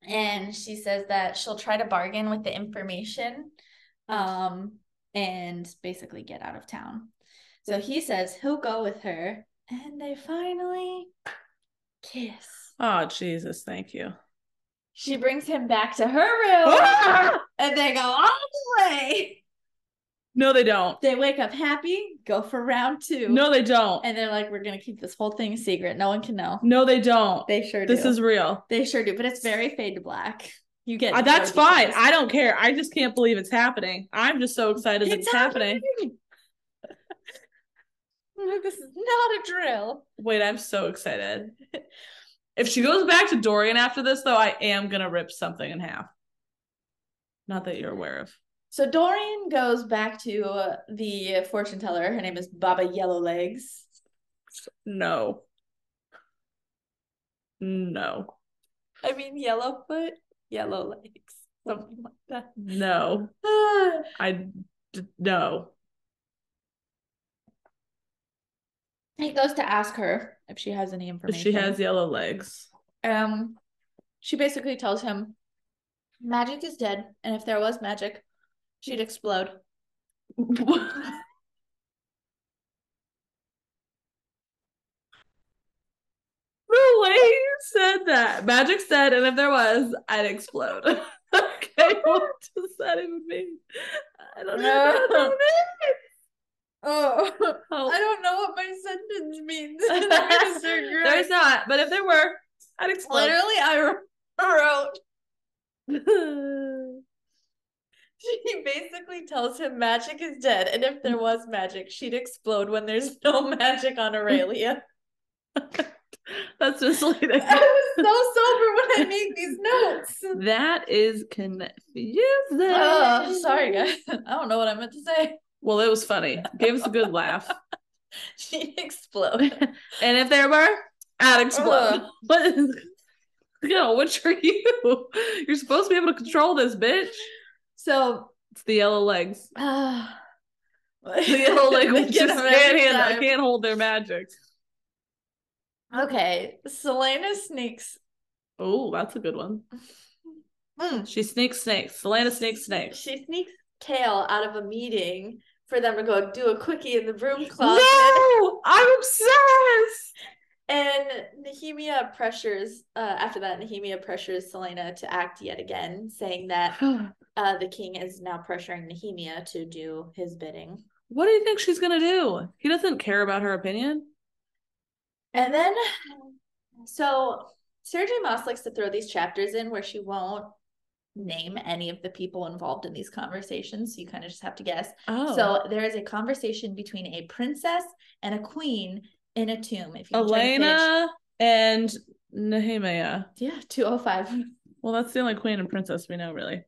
And she says that she'll try to bargain with the information um, and basically get out of town. So he says he'll go with her. And they finally kiss. Oh, Jesus, thank you. She brings him back to her room and they go all the way. No, they don't. They wake up happy, go for round two. No, they don't. And they're like, we're gonna keep this whole thing a secret. No one can know. No, they don't. They sure do. This is real. they sure do, but it's very fade to black. You get Uh, that's fine. I don't care. I just can't believe it's happening. I'm just so excited that it's happening. this is not a drill. Wait, I'm so excited. If she goes back to Dorian after this, though, I am gonna rip something in half. Not that you're aware of. So Dorian goes back to uh, the fortune teller. Her name is Baba Yellowlegs. No. No. I mean Yellowfoot, Yellow Legs, something like that. No. I d- no. He goes to ask her if she has any If information. she has yellow legs. um, she basically tells him magic is dead, and if there was magic, she'd explode. The lady said that. Magic said, and if there was, I'd explode. okay, what does that even mean? I don't know what that means. Oh, Oh. I don't know what my sentence means. There's not, but if there were, I'd explode. Literally, I wrote. She basically tells him magic is dead, and if there was magic, she'd explode when there's no magic on Aurelia. That's misleading. I was so sober when I made these notes. That is confusing. Oh, sorry, guys. I don't know what I meant to say. Well, it was funny. Gave us a good laugh. She'd explode. And if there were, I'd explode. Ugh. What is Yo, which are you? You're supposed to be able to control this, bitch. So, It's the yellow legs. uh, The yellow leg They just can't, handle, time. can't hold their magic. Okay, Celaena sneaks. Oh, that's a good one. Mm. She sneaks snakes. Celaena sneaks snakes. She sneaks Chaol out of a meeting for them to go do a quickie in the broom closet. No, I'm obsessed. And Nehemia pressures, uh, after that, Nehemia pressures Celaena to act yet again, saying that uh, the king is now pressuring Nehemia to do his bidding. What do you think she's gonna do? He doesn't care about her opinion. And then, so Sergey Moss likes to throw these chapters in where she won't name any of the people involved in these conversations. So you kind of just have to guess. Oh, So there is a conversation between a princess and a queen in a tomb. If you can turn the page. Elena and Nehemia. Yeah, 205. Well, that's the only queen and princess we know, really.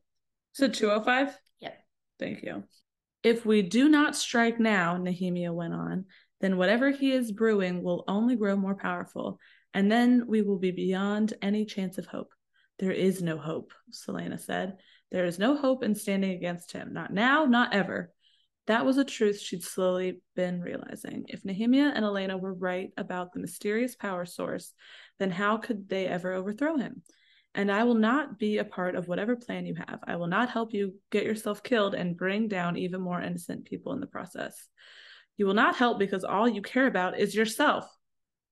So 205? Yep. Thank you. If we do not strike now, Nehemia went on, then whatever he is brewing will only grow more powerful, and then we will be beyond any chance of hope. There is no hope, Celaena said. There is no hope in standing against him. Not now, not ever. That was a truth she'd slowly been realizing. If Nehemia and Elena were right about the mysterious power source, then how could they ever overthrow him? And I will not be a part of whatever plan you have. I will not help you get yourself killed and bring down even more innocent people in the process. You will not help because all you care about is yourself.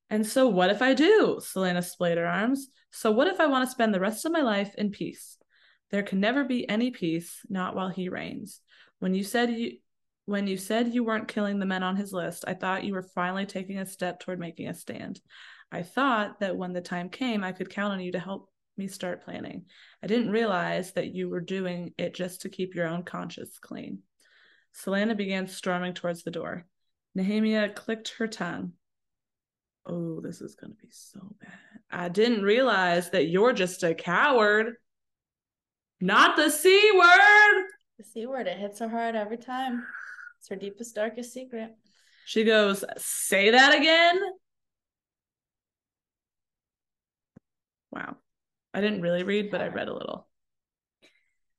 And so, what if I do? Celaena splayed her arms. So, what if I want to spend the rest of my life in peace? There can never be any peace, not while he reigns. When you said you when you said you weren't killing the men on his list, I thought you were finally taking a step toward making a stand. I thought that when the time came, I could count on you to help me start planning. I didn't realize that you were doing it just to keep your own conscience clean. Celaena began storming towards the door. Nehemia clicked her tongue. Oh, this is going to be so bad. I didn't realize that you're just a coward. Not the C word. The C word, it hits her hard every time. It's her deepest, darkest secret. She goes, Say that again. Wow. I didn't really read, but I read a little.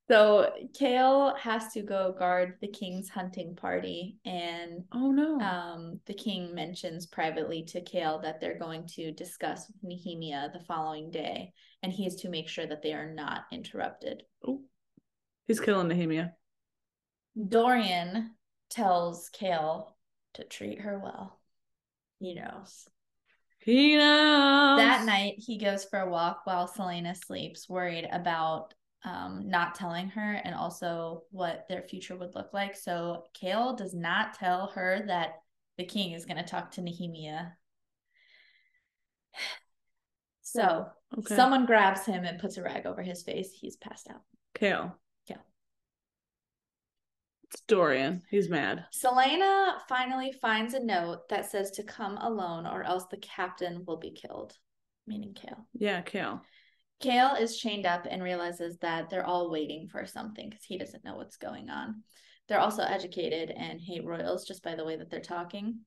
So Chaol has to go guard the king's hunting party, and Oh no. um, the king mentions privately to Chaol that they're going to discuss with Nehemia the following day, and he is to make sure that they are not interrupted. oh. He's killing Nehemia. Dorian tells Chaol to treat her well. He knows. He knows. That night, he goes for a walk while Celaena sleeps, worried about um, not telling her and also what their future would look like. So Chaol does not tell her that the king is going to talk to Nehemia. So Okay. someone grabs him and puts a rag over his face. He's passed out. Kale. Chaol. It's Dorian. He's mad. Celaena finally finds a note that says to come alone or else the captain will be killed, meaning Chaol. Yeah, Chaol. Chaol is chained up and realizes that they're all waiting for something because he doesn't know what's going on. They're also educated and hate royals just by the way that they're talking,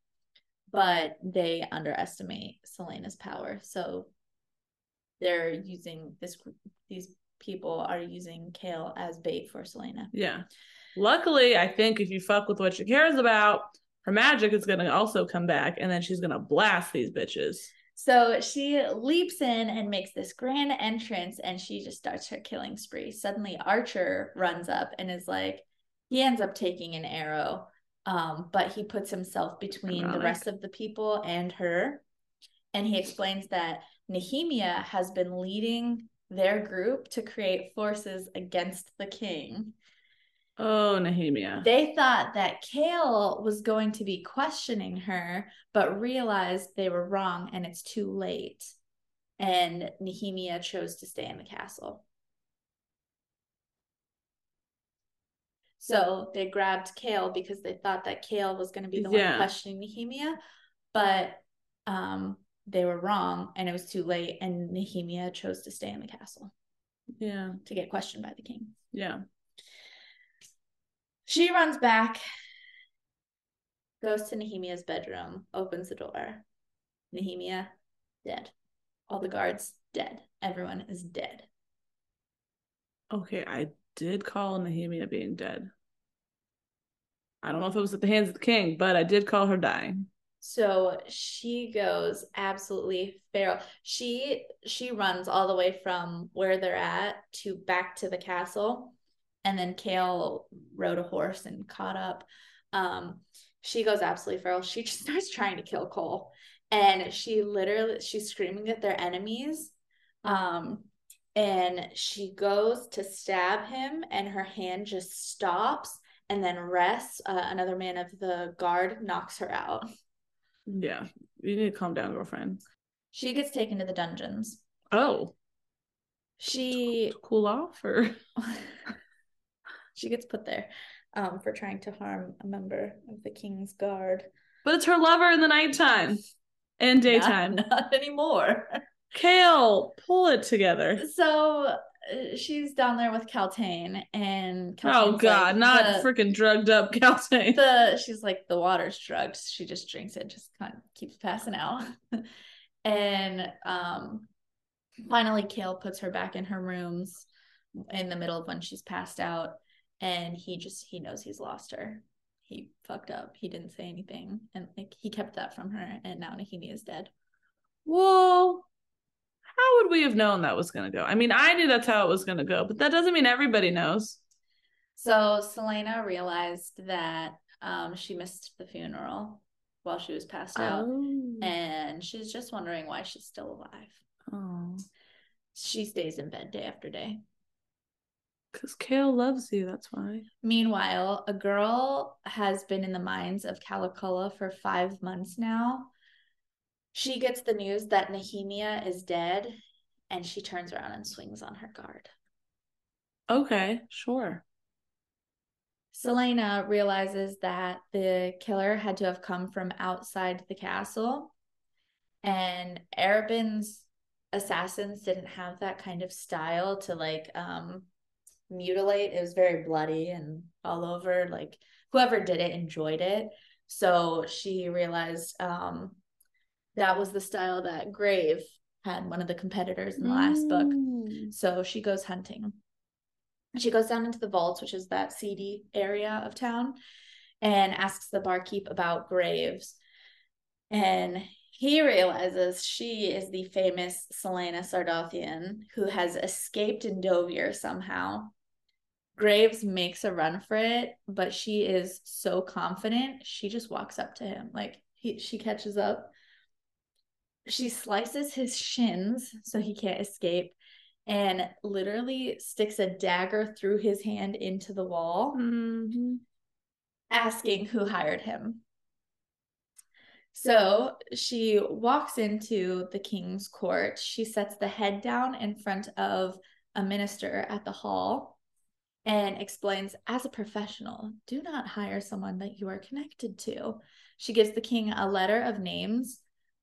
but they underestimate Celaena's power. So they're using this these people are using Chaol as bait for Selena. Yeah. Luckily, I think if you fuck with what she cares about, her magic is gonna also come back, and then she's gonna blast these bitches. So she leaps in and makes this grand entrance and she just starts her killing spree. Suddenly Archer runs up and is like, he ends up taking an arrow, um, but he puts himself between the rest of the people and her. And he explains that Nehemia has been leading their group to create forces against the king. Oh, Nehemia. They thought that Chaol was going to be questioning her, but realized they were wrong and it's too late. And Nehemia chose to stay in the castle. So they grabbed Chaol because they thought that Chaol was going to be the Yeah. one questioning Nehemia, but um, they were wrong and it was too late. And Nehemia chose to stay in the castle Yeah. to get questioned by the king. Yeah. She runs back, goes to Nehemia's bedroom, opens the door. Nehemia, dead. All the guards, dead. Everyone is dead. Okay, I did call Nehemia being dead. I don't know if it was at the hands of the king, but I did call her dying. So she goes absolutely feral. She she runs all the way from where they're at to back to the castle. And then Chaol rode a horse and caught up. Um, she goes absolutely feral. She just starts trying to kill Chaol. And she literally she's screaming at their enemies. Um, and she goes to stab him, and her hand just stops and then rests. Uh, another man of the guard knocks her out. Yeah. You need to calm down, girlfriend. She gets taken to the dungeons. Oh, She to cool off or she gets put there um, for trying to harm a member of the king's guard. but it's her lover in the nighttime and daytime. Not, not anymore. Chaol, pull it together. So uh, she's down there with Kaltain, and Oh god, like, not freaking drugged up Kaltain. the she's like the water's drugged. She just drinks it, just kind of keeps passing out. and um, finally, Chaol puts her back in her rooms in the middle of when she's passed out, and he just he knows he's lost her. He fucked up. He didn't say anything, and like he kept that from her. And now Nehemia is dead. Well, how would we have known that was going to go? I mean, I knew that's how it was going to go, but that doesn't mean everybody knows. So Celaena realized that um, she missed the funeral while she was passed out, Oh. and she's just wondering why she's still alive. oh. She stays in bed day after day. Because Chaol loves you, that's why. Meanwhile, a girl has been in the mines of Calaculla for five months now. She gets the news that Nehemia is dead, and she turns around and swings on her guard. Okay, sure. Celaena realizes that the killer had to have come from outside the castle, and Arobynn's assassins didn't have that kind of style to like um mutilate. It was very bloody and all over. Like whoever did it enjoyed it. So she realized um that was the style that Grave had one of the competitors in the last book. Mm. So she goes hunting. She goes down into the vaults, which is that seedy area of town, and asks the barkeep about graves. And he realizes she is the famous Celaena Sardothien who has escaped Endovier somehow. Graves makes a run for it, but she is so confident, she just walks up to him. Like he she catches up. She slices his shins so he can't escape and literally sticks a dagger through his hand into the wall, Mhm. asking who hired him. So she walks into the king's court. She sets the head down in front of a minister at the hall and explains as a professional, do not hire someone that you are connected to. She gives the king a letter of names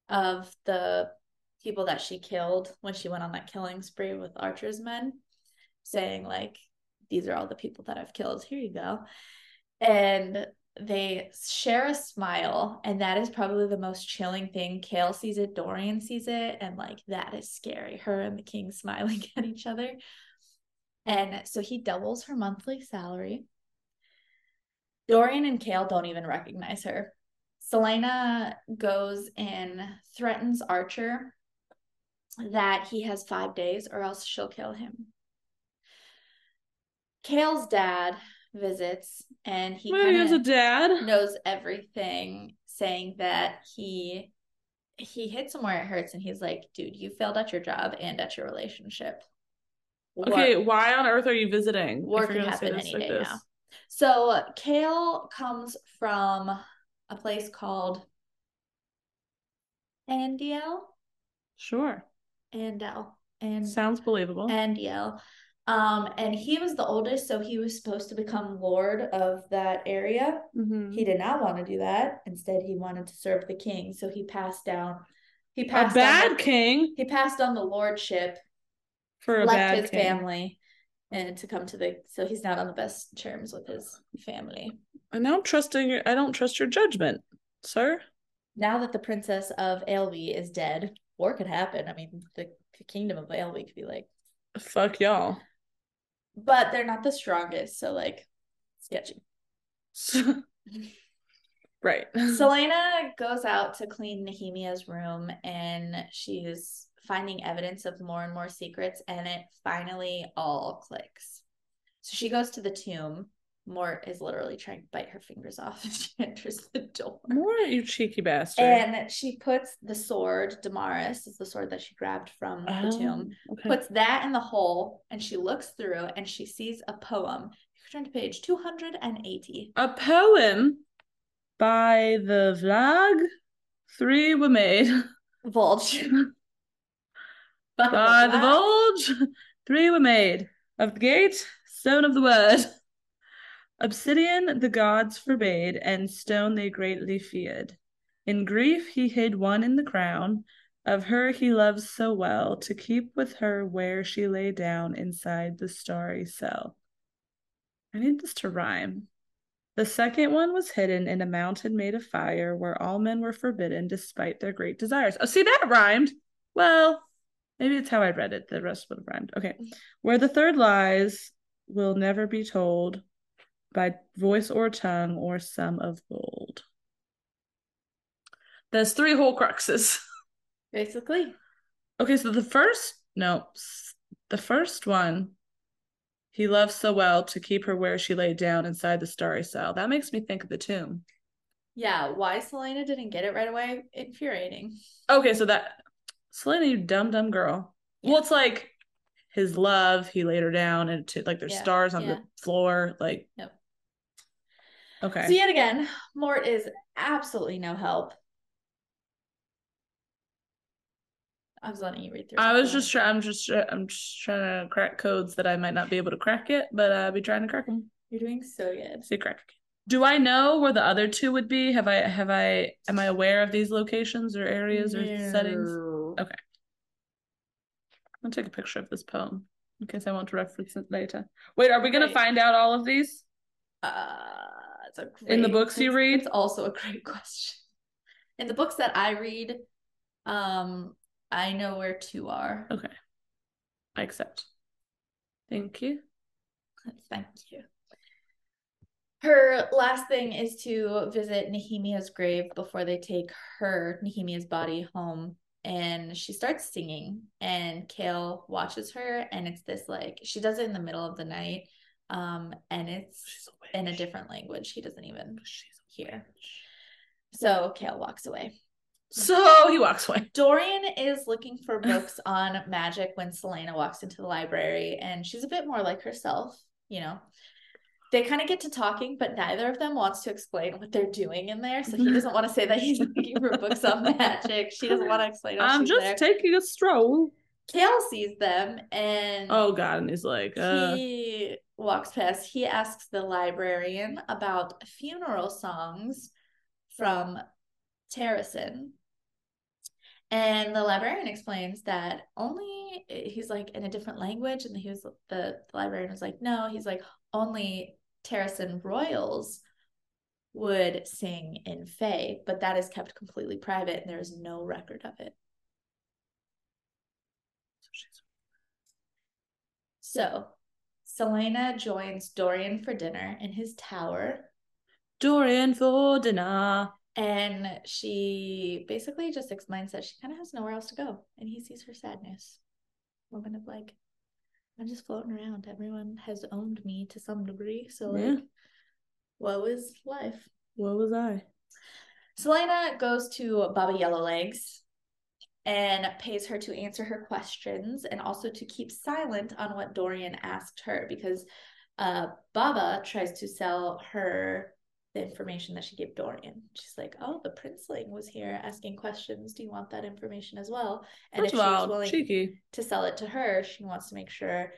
of the people that she killed when she went on that killing spree with Archer's men, saying, like, these are all the people that I've killed. Here you go. And they share a smile, and that is probably the most chilling thing. Chaol sees it, Dorian sees it, and like that is scary. Her and the king smiling at each other. And so he doubles her monthly salary. Dorian and Chaol don't even recognize her. Celaena goes and threatens Archer that he has five days or else she'll kill him. Chaol's dad visits and he he has a dad. knows everything, saying that he he hits him where it hurts and he's like, dude, you failed at your job and at your relationship. Okay, why on earth are you visiting? war could happen any like day this? now. So Chaol comes from a place called Andiel. Sure, Andel. And sounds believable. Andiel. Um, and he was the oldest, so he was supposed to become lord of that area. Mhm. He did not want to do that. Instead, he wanted to serve the king. So he passed down. He passed A bad the, king He passed on the lordship, for a left bad his king. family, and to come to the. So he's not on the best terms with his family. I don't trusting your. I don't trust your judgment, sir. Now that the princess of Eyllwe is dead, war could happen. I mean, the kingdom of Eyllwe could be like, Fuck y'all. but they're not the strongest. So like, sketchy. right. Celaena goes out to clean Nehemia's room and she's finding evidence of more and more secrets, and it finally all clicks. So she goes to the tomb. Mort is literally trying to bite her fingers off as she enters the door. More you cheeky bastard. And she puts the sword, Damaris, is the sword that she grabbed from the Oh, tomb, okay. puts that in the hole, and she looks through and she sees a poem. You turn to page 280. a poem by the Valg. Three were made Vulge. By the Volge. Three were made of the gate, stone of the word. Obsidian the gods forbade, and stone they greatly feared. In grief he hid one in the crown. Of her he loves so well, to keep with her where she lay down inside the starry cell. I need this to rhyme. The second one was hidden in a mountain made of fire, where all men were forbidden despite their great desires. Oh, see, that rhymed. Well, maybe it's how I read it. The rest would have rhymed. Okay. Mm-hmm. Where the third lies will never be told by voice or tongue or sum of gold. There's three whole cruxes. Basically. Okay, so the first, no, the first one, he loves so well to keep her where she lay down inside the starry cell. That makes me think of the tomb. Yeah, why Celaena didn't get it right away? Infuriating. Okay, so that Celaena, you dumb dumb girl. Well, it's like his love. He laid her down, and to, like there's Yeah, stars on yeah. the floor. Like, Yep. Okay. So yet again, Mort is absolutely no help. I was letting you read through. I was just trying. I'm just. I'm just trying to crack codes that I might not be able to crack it, but I'll be trying to crack them. You're doing so good. See, crack. Do I know where the other two would be? Have I? Have I? Am I aware of these locations or areas or settings? Okay. I'll take a picture of this poem in case I want to reference it later. Wait, are we gonna Right. find out all of these? Uh, it's a great, In the books you read? It's also a great question. In the books that I read, um, I know where two are. Okay. I accept. Thank you. Thank you. Her last thing is to visit Nehemia's grave before they take her, Nehemia's body, home. And she starts singing, and Chaol watches her, and it's this like she does it in the middle of the night, um, and it's a in a different language. He doesn't even hear. So Chaol walks away. So he walks away. Dorian is looking for books on magic when Celaena walks into the library, and she's a bit more like herself, you know. They kind of get to talking, but neither of them wants to explain what they're doing in there. So he doesn't want to say that he's looking for books on magic. She doesn't want to explain. I'm just there. taking a stroll. Chaol sees them and Oh god, and he's like, uh, he walks past. He asks the librarian about funeral songs from Terrasen. And the librarian explains that only he's like in a different language, and he was the, the librarian was like, no, he's like only Terrasen royals would sing in Fae, but that is kept completely private, and there is no record of it. So, Celaena joins Dorian for dinner in his tower, Dorian for dinner. and she basically just explains that she kind of has nowhere else to go, and he sees her sadness. Moment of like, I'm just floating around. Everyone has owned me to some degree, so like, Yeah. woe is life. What was I? Celaena goes to Baba Yellowlegs and pays her to answer her questions and also to keep silent on what Dorian asked her because uh, Baba tries to sell her the information that she gave Dorian. She's like, "Oh, the princeling was here asking questions. Do you want that information as well?" And First if of she was willing cheeky. to sell it to her, she wants to make sure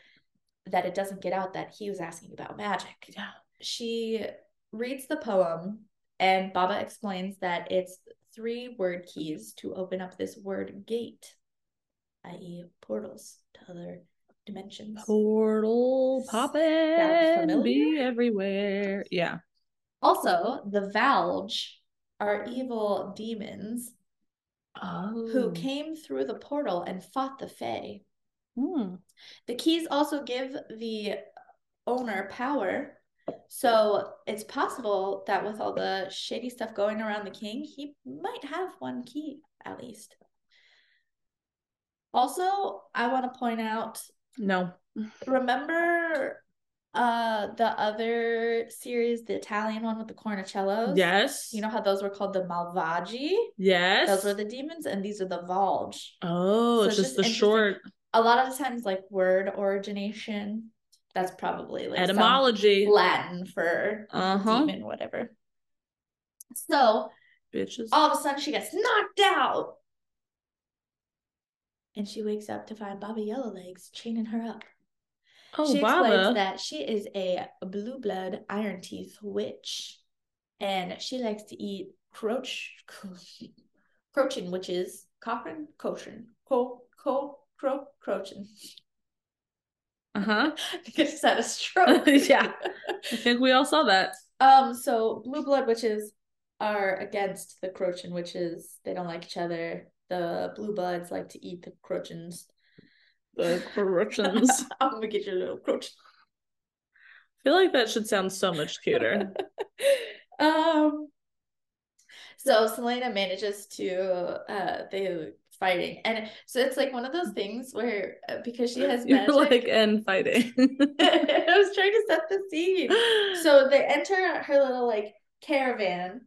that it doesn't get out that he was asking about magic Yeah. she reads the poem and Baba explains that it's three Wyrdkeys to open up this Wyrdgate, i.e., portals to other dimensions. Portal poppin', be everywhere. Yeah. Also, the Valg are evil demons Oh. who came through the portal and fought the Fae. Hmm. The keys also give the owner power. So it's possible that with all the shady stuff going around the king, he might have one key at least. Also, I want to point out No. remember uh the other series, the Italian one with the cornicellos? Yes. You know how those were called the Malvagi? Yes. Those were the demons, and these are the Valg. oh, So it's just just the short a lot of the times like word origination that's probably like etymology. latin for Uh-huh. demon whatever so Bitches. all of a sudden she gets knocked out and she wakes up to find baba yellowlegs chaining her up oh, she explains Baba. that she is a blue blood iron teeth witch and she likes to eat croach croaching witches cochrane cochrane co co cro croaching Uh-huh. because she's had a stroke. yeah. I think we all saw that. Um, so blue blood witches are against the Crochan witches. They don't like each other. The blue bloods like to eat the Crochans. The corruptions. I'm gonna get your little Crochan. I feel like that should sound so much cuter. um so Celaena manages to uh they fighting and so it's like one of those things where uh, because she has You're magic like and fighting. I was trying to set the scene so they enter her little like caravan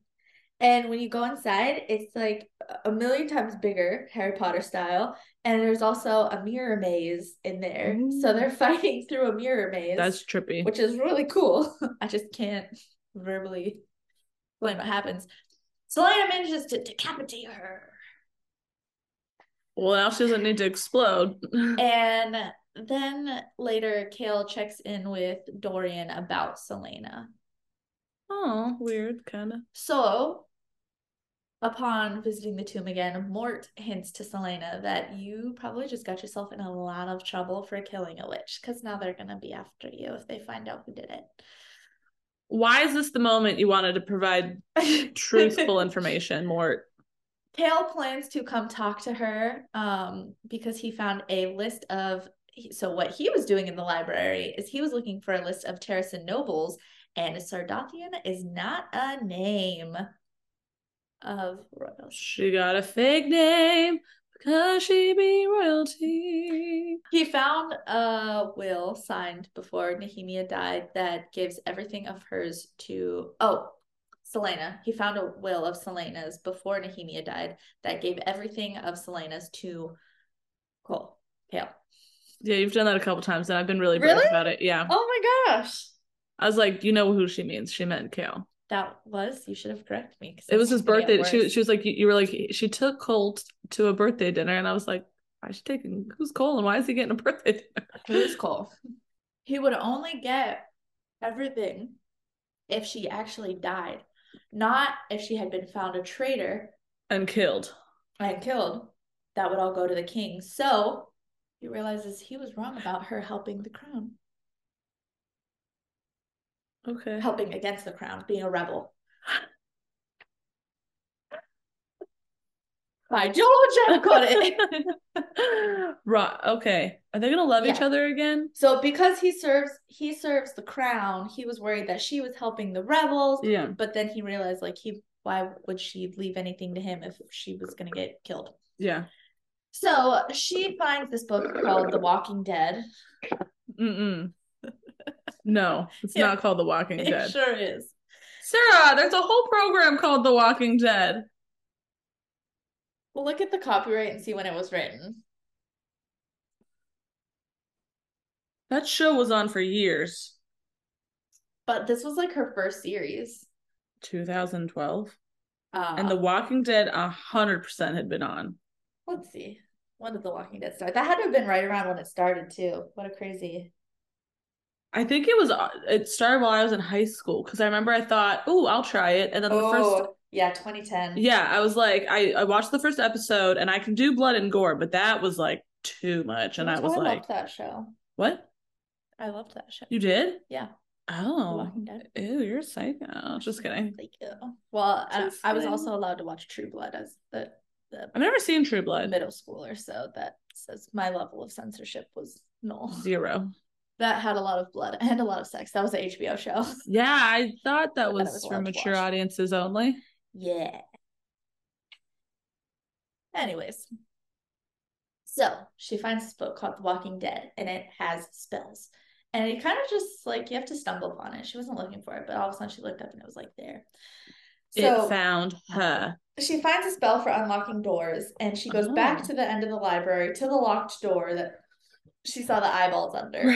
and when you go inside it's like a million times bigger harry potter style and there's also a mirror maze in there so they're mm. fighting through a mirror maze That's trippy. which is really cool i just can't verbally explain what happens Celaena manages to decapitate her Well, now she doesn't need to explode. and then later Chaol checks in with dorian about Celaena Oh, weird, kind of. So, upon visiting the tomb again, Mort hints to Celaena that you probably just got yourself in a lot of trouble for killing a witch because now they're going to be after you if they find out who did it. Why is this the moment you wanted to provide truthful information, Mort? Chaol plans to come talk to her um, because he found a list of. So, what he was doing in the library is he was looking for a list of Terrasen nobles, and Sardothien is not a name of royals. She got a fake name because she be royalty. He found a will signed before Nehemia died that gives everything of hers to. Oh, Celaena. He found a will of Celaena's before Nehemia died that gave everything of Celaena's to Cole. Chaol. Yeah, you've done that a couple times, and I've been really brave Really? about it. Yeah, Oh my gosh. I was like, you know who she means? She meant Chaol. That was you should have corrected me. 'cause It was his is gonna get birthday. She she was like, you, you were like, she took Cole to a birthday dinner, and I was like, why is she taking who's Cole, and why is he getting a birthday dinner? Who's Cole? He would only get everything if she actually died, not if she had been found a traitor And killed. and killed. That would all go to the king. So he realizes he was wrong about her helping the crown, Okay. helping against the crown, being a rebel. By George, I got it. right. Okay. Are they gonna love each other again? So because he serves he serves the crown, he was worried that she was helping the rebels. Yeah. But then he realized like he why would she leave anything to him if she was gonna get killed? Yeah. So she finds this book called The Walking Dead. Mm-mm. No, it's Yeah. not called The Walking Dead. It sure is. Sarah, there's a whole program called The Walking Dead. Well, look at the copyright and see when it was written. That show was on for years. But this was like her first series. 2012. Uh, And The Walking Dead 100% had been on. let's see. When did The Walking Dead start? That had to have been right around when it started too. What a crazy. I think it was uh, it started while I was in high school because I remember I thought, "Oh, I'll try it." And then the first Oh, yeah, 2010. Yeah, I was like, I, I watched the first episode and I can do blood and gore, but that was like too much. And I was I like, loved that show. what? I loved that show. You did? Yeah. Oh. Ew, you're a psycho. Just kidding. Thank you. Well, I, I was also allowed to watch True Blood as the the I've never seen True Blood. middle schooler, so that says my level of censorship was null. Zero. That had a lot of blood and a lot of sex. That was an HBO show. Yeah, I thought that was, was for mature audiences only. Yeah. Anyways, so she finds this book called The Walking Dead, and it has spells. And it kind of just like you have to stumble upon it. She wasn't looking for it, but all of a sudden she looked up and it was like there. So it found her. she finds a spell for unlocking doors, and she goes back Oh. to the end of the library to the locked door that she saw the eyeballs under.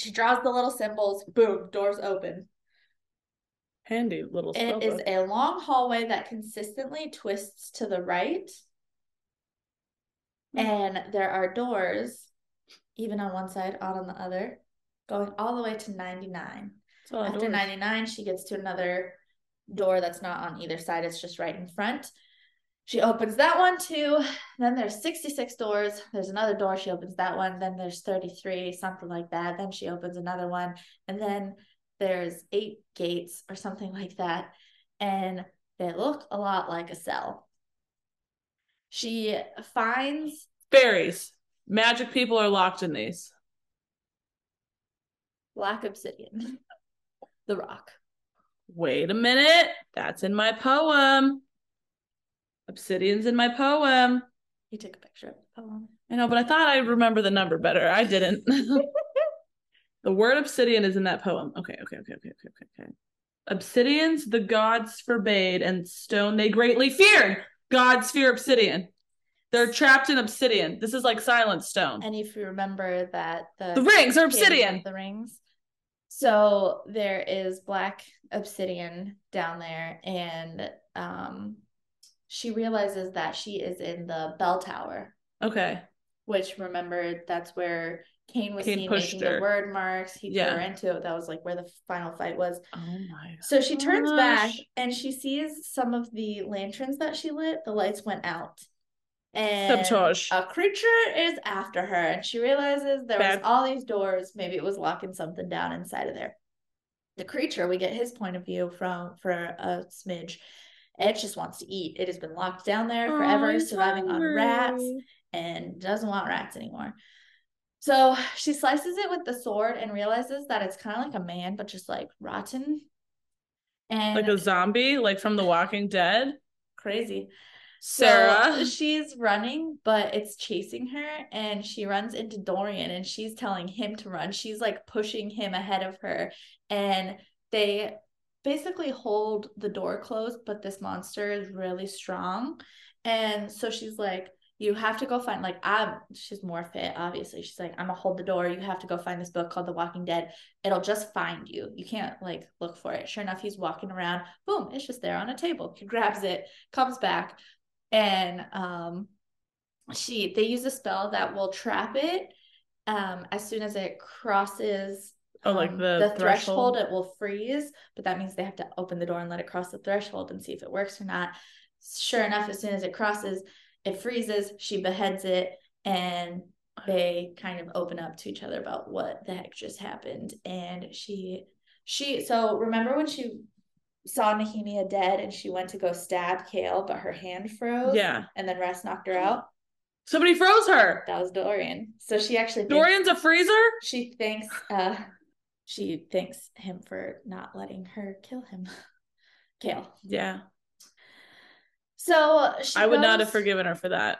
She draws the little symbols, boom, doors open. Handy little It is a long hallway that consistently twists to the right. Hmm. And there are doors, even on one side, odd on the other, going all the way to 99. It's After doors. 99, she gets to another door that's not on either side, it's just right in front. She opens that one too. Then there's 66 doors. There's another door. She opens that one. Then there's 33, something like that. Then she opens another one. And then there's eight gates or something like that. And they look a lot like a cell. She finds Fairies. Magic people are locked in these. black obsidian, the rock. Wait a minute. That's in my poem. Obsidian's in my poem. He took a picture of the poem. I know, but I thought I'd remember the number better. I didn't. the word obsidian is in that poem. Okay, okay, okay, okay, okay, okay, okay. Obsidians the gods forbade, and stone they greatly feared. Gods fear obsidian. They're trapped in obsidian. This is like silent stone. And if you remember that the The rings are obsidian. The rings. So there is black obsidian down there, and um, she realizes that she is in the bell tower, Okay. which remember that's where Cain was Cain seen pushed making her. the Wyrdmarks. He Yeah. threw her into it. That was like where the final fight was. Oh my So she turns back and she sees some of the lanterns that she lit. The lights went out. And a creature is after her, and she realizes there Bad. was all these doors. Maybe it was locking something down inside of there. The creature, we get his point of view from for a smidge. It just wants to eat. It has been locked down there Oh, forever, he's surviving on rats, and doesn't want rats anymore. So she slices it with the sword and realizes that it's kind of like a man, but just like rotten. And Like a zombie, like from The Walking Dead. crazy. Sarah. So she's running, but it's chasing her, and she runs into Dorian, and she's telling him to run. She's like pushing him ahead of her, and they basically hold the door closed, but this monster is really strong. And so she's like, you have to go find like I'm she's more fit, obviously. She's like, I'm gonna hold the door. You have to go find this book called The Walking Dead. It'll just find you. You can't like look for it. Sure enough, he's walking around. Boom, it's just there on a table. He grabs it, comes back, and um she they use a spell that will trap it um as soon as it crosses Oh, like um, the threshold threshold? it will freeze but that means they have to open the door and let it cross the threshold and see if it works or not sure enough as soon as it crosses it freezes she beheads it and they kind of open up to each other about what the heck just happened and she she so remember when she saw Nehemia dead and she went to go stab Chaol but her hand froze Yeah. and then Rest knocked her out Somebody froze her. that was Dorian so she actually thinks- Dorian's a freezer? she thinks uh she thanks him for not letting her kill him Chaol Yeah. so she I would not have forgiven her for that.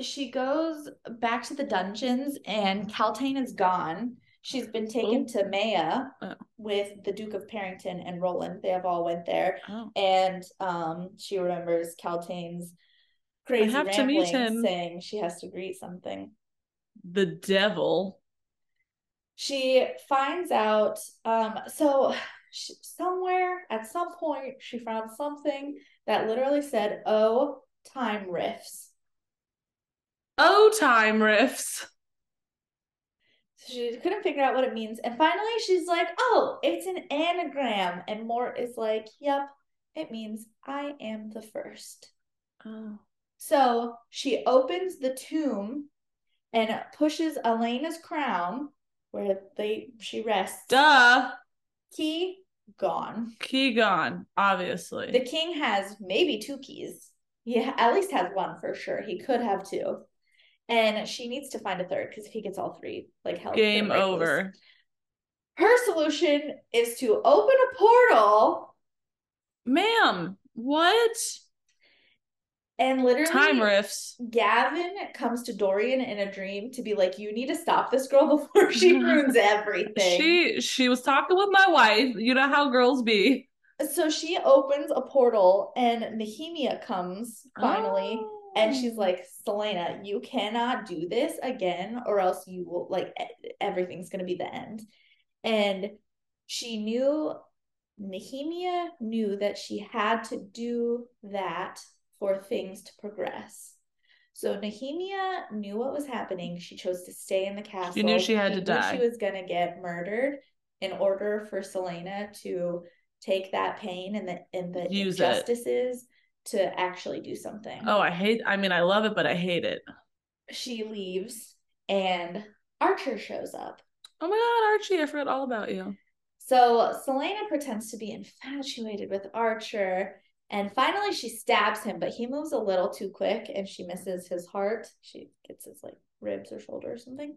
she goes back to the dungeons and Kaltain is gone. She's been taken Ooh. to Maya Oh. with the Duke of Perrington and Roland. They have all went there. Oh. And um she remembers Kaltain's crazy I have to meet him. saying she has to greet something. The devil. She finds out um so she, somewhere at some point she found something that literally said, "Oh, time riffs." Oh, time riffs. she couldn't figure out what it means. And finally, she's like, oh, it's an anagram. And Mort is like, yep, it means I am the first. Oh. So she opens the tomb and pushes Elena's crown where they she rests. Duh. Key gone. Key gone, obviously. The king has maybe two keys. He at least has one for sure. He could have two. And she needs to find a third because if he gets all three, like hell, Game gonna break loose. over. Her solution is to open a portal Ma'am, what? And literally Time riffs. Gavin comes to Dorian in a dream to be like, you need to stop this girl before she ruins everything. She she was talking with my wife. You know how girls be. so she opens a portal and Nehemia comes finally. Oh. And she's like, Celaena, you cannot do this again, or else you will like everything's gonna be the end. And she knew Nehemia knew that she had to do that for things to progress. So Nehemia knew what was happening. She chose to stay in the castle. She knew she had to knew die. She was gonna get murdered in order for Celaena to take that pain and the and the Use it. injustices to actually do something. Oh, I hate I mean I love it, but I hate it. She leaves and Archer shows up. Oh my god, Archie, I forgot all about you. So Celaena pretends to be infatuated with Archer, and finally she stabs him, but he moves a little too quick and she misses his heart. She gets his like ribs or shoulder or something.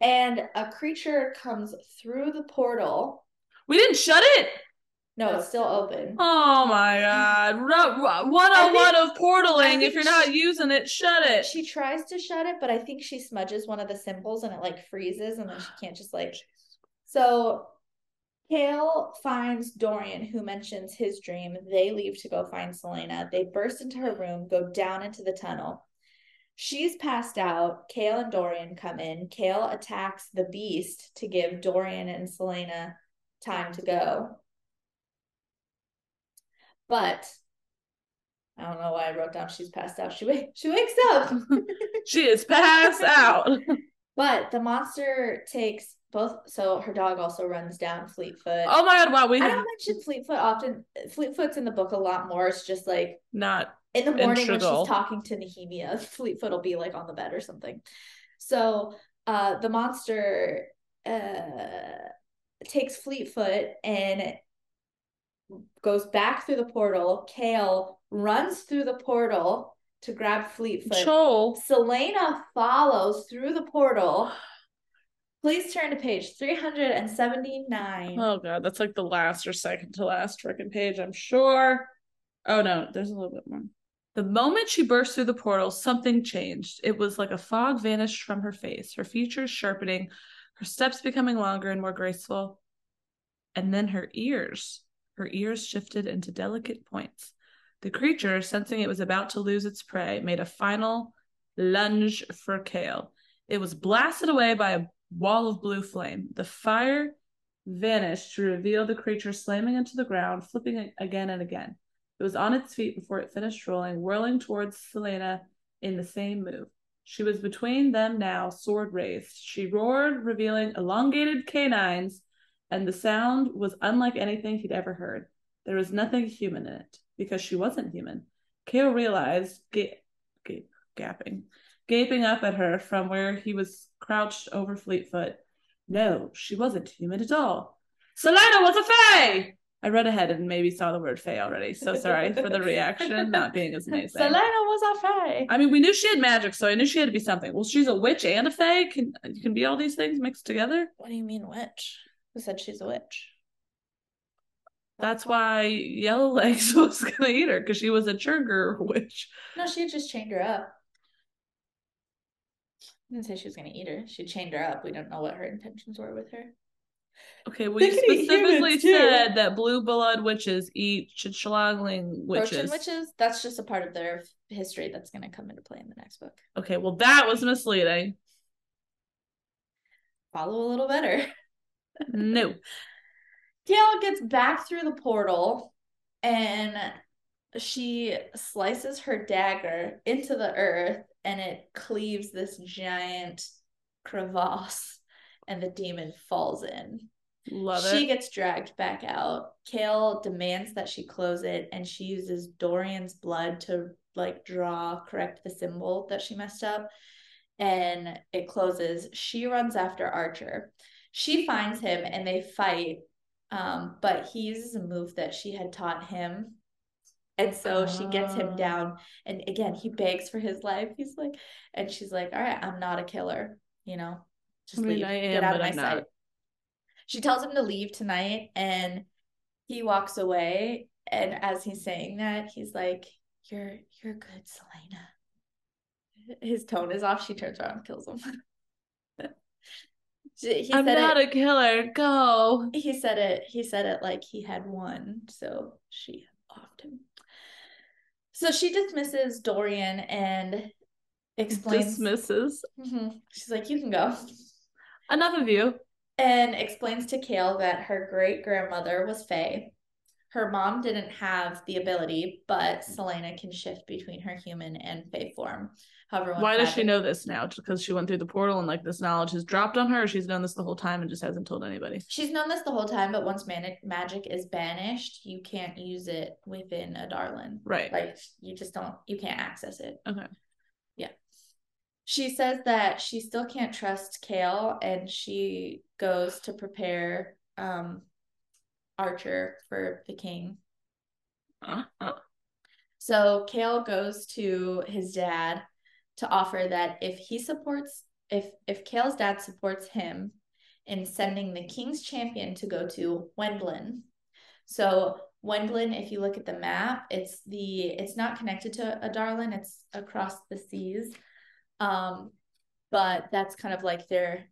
And a creature comes through the portal. We didn't shut it. No, it's still open. Oh my god. One on one of portaling. If you're not using it, shut it. She tries to shut it, but I think she smudges one of the symbols and it like freezes and then she can't just like so Chaol finds Dorian, who mentions his dream. They leave to go find Celaena. They burst into her room, go down into the tunnel. She's passed out. Chaol and Dorian come in. Chaol attacks the beast to give Dorian and Celaena time to go. But I don't know why I wrote down she's passed out. She wake she wakes up. She is passed out. But the monster takes both. So her dog also runs down Fleetfoot. Oh my god, wow, we I don't mention Fleetfoot often. Fleetfoot's in the book a lot more. It's just like not in the morning when she's talking to Nehemia, Fleetfoot will be like on the bed or something. So uh the monster uh takes Fleetfoot and goes back through the portal. Chaol runs through the portal to grab Fleetfoot. Joel. Celaena follows through the portal. Please turn to page 379. Oh god, that's like the last or second to last freaking page, I'm sure. Oh no, there's a little bit more. The moment she burst through the portal, something changed. It was like a fog vanished from her face, her features sharpening, her steps becoming longer and more graceful. And then her ears. Her ears shifted into delicate points. The creature, sensing it was about to lose its prey, made a final lunge for Chaol. It was blasted away by a wall of blue flame. The fire vanished to reveal the creature slamming into the ground, flipping again and again. It was on its feet before it finished rolling, whirling towards Celaena in the same move. She was between them now, sword raised. She roared, revealing elongated canines, and the sound was unlike anything he'd ever heard. There was nothing human in it, because she wasn't human. Chaol realized, ga- ga- gapping, gaping up at her from where he was crouched over Fleetfoot. No, she wasn't human at all. Celaena was a fae! I read ahead and maybe saw the word fae already. So sorry for the reaction not being as amazing. Celaena was a fae. I mean, we knew she had magic, so I knew she had to be something. Well, she's a witch and a fae. Can can be all these things mixed together? What do you mean witch? Who said she's a witch? That's why Yellow Legs was gonna eat her because she was a churger witch. No, she just chained her up. Didn't say she was gonna eat her. She chained her up. We don't know what her intentions were with her. Okay, we specifically said that blue blood witches eat chichalangling witches. witches, that's just a part of their history that's gonna come into play in the next book. Okay, well that was misleading. Follow a little better. No. Gail gets back through the portal and she slices her dagger into the earth and it cleaves this giant crevasse and the demon falls in. Love she it. gets dragged back out. Chaol demands that she close it and she uses Dorian's blood to like draw, correct the symbol that she messed up. And it closes. She runs after Archer. She finds him and they fight. Um, but he uses a move that she had taught him. And so she gets him Oh. down. And again, he begs for his life. He's like, and she's like, All right, I'm not a killer, you know. Just I mean, leave. I Get am, out of my I'm not. sight. She tells him to leave tonight and he walks away. And as he's saying that, he's like, You're you're good, Celaena. His tone is off. She turns around and kills him. He I'm not it, a killer. Go. he said it he said it like he had won, so she. So she dismisses Dorian and explains Dismisses. Mhm. she's like, You can go. Enough of you. and explains to Chaol that her great grandmother was Fae. Her mom didn't have the ability, but Celaena can shift between her human and Fae form. However, Why does she magic- know this now? Just because she went through the portal and like this knowledge has dropped on her, or she's known this the whole time and just hasn't told anybody. She's known this the whole time, but once man- magic is banished, you can't use it within Adarlan. Right. Like you just don't, you can't access it. Okay. Yeah. She says that she still can't trust Chaol and she goes to prepare um Archer for the king. Uh, uh. So Chaol goes to his dad to offer that if he supports if if Chaol's dad supports him in sending the king's champion to go to Wendlyn. So Wendlyn, if you look at the map, it's the it's not connected to Adarlan, it's across the seas. Um, but that's kind of like their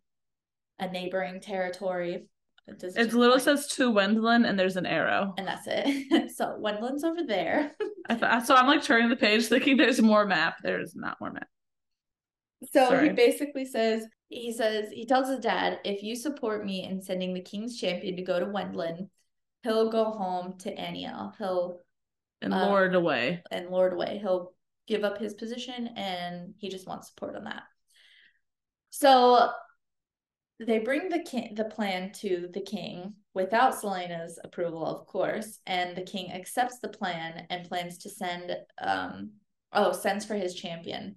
a neighboring territory. It does It just literally point- says to Wendlyn and there's an arrow. and that's it. so Wendlyn's over there. I th- so I'm like turning the page thinking there's more map. There's not more map. So Sorry. he basically says, he says, he tells his dad, if you support me in sending the king's champion to go to Wendlyn, he'll go home to Anielle. He'll, And Uh, lured away. and Lord away, he'll give up his position and he just wants support on that. So they bring the king, the plan to the king without Celaena's approval, of course, and the king accepts the plan and plans to send, um, oh, sends for his champion.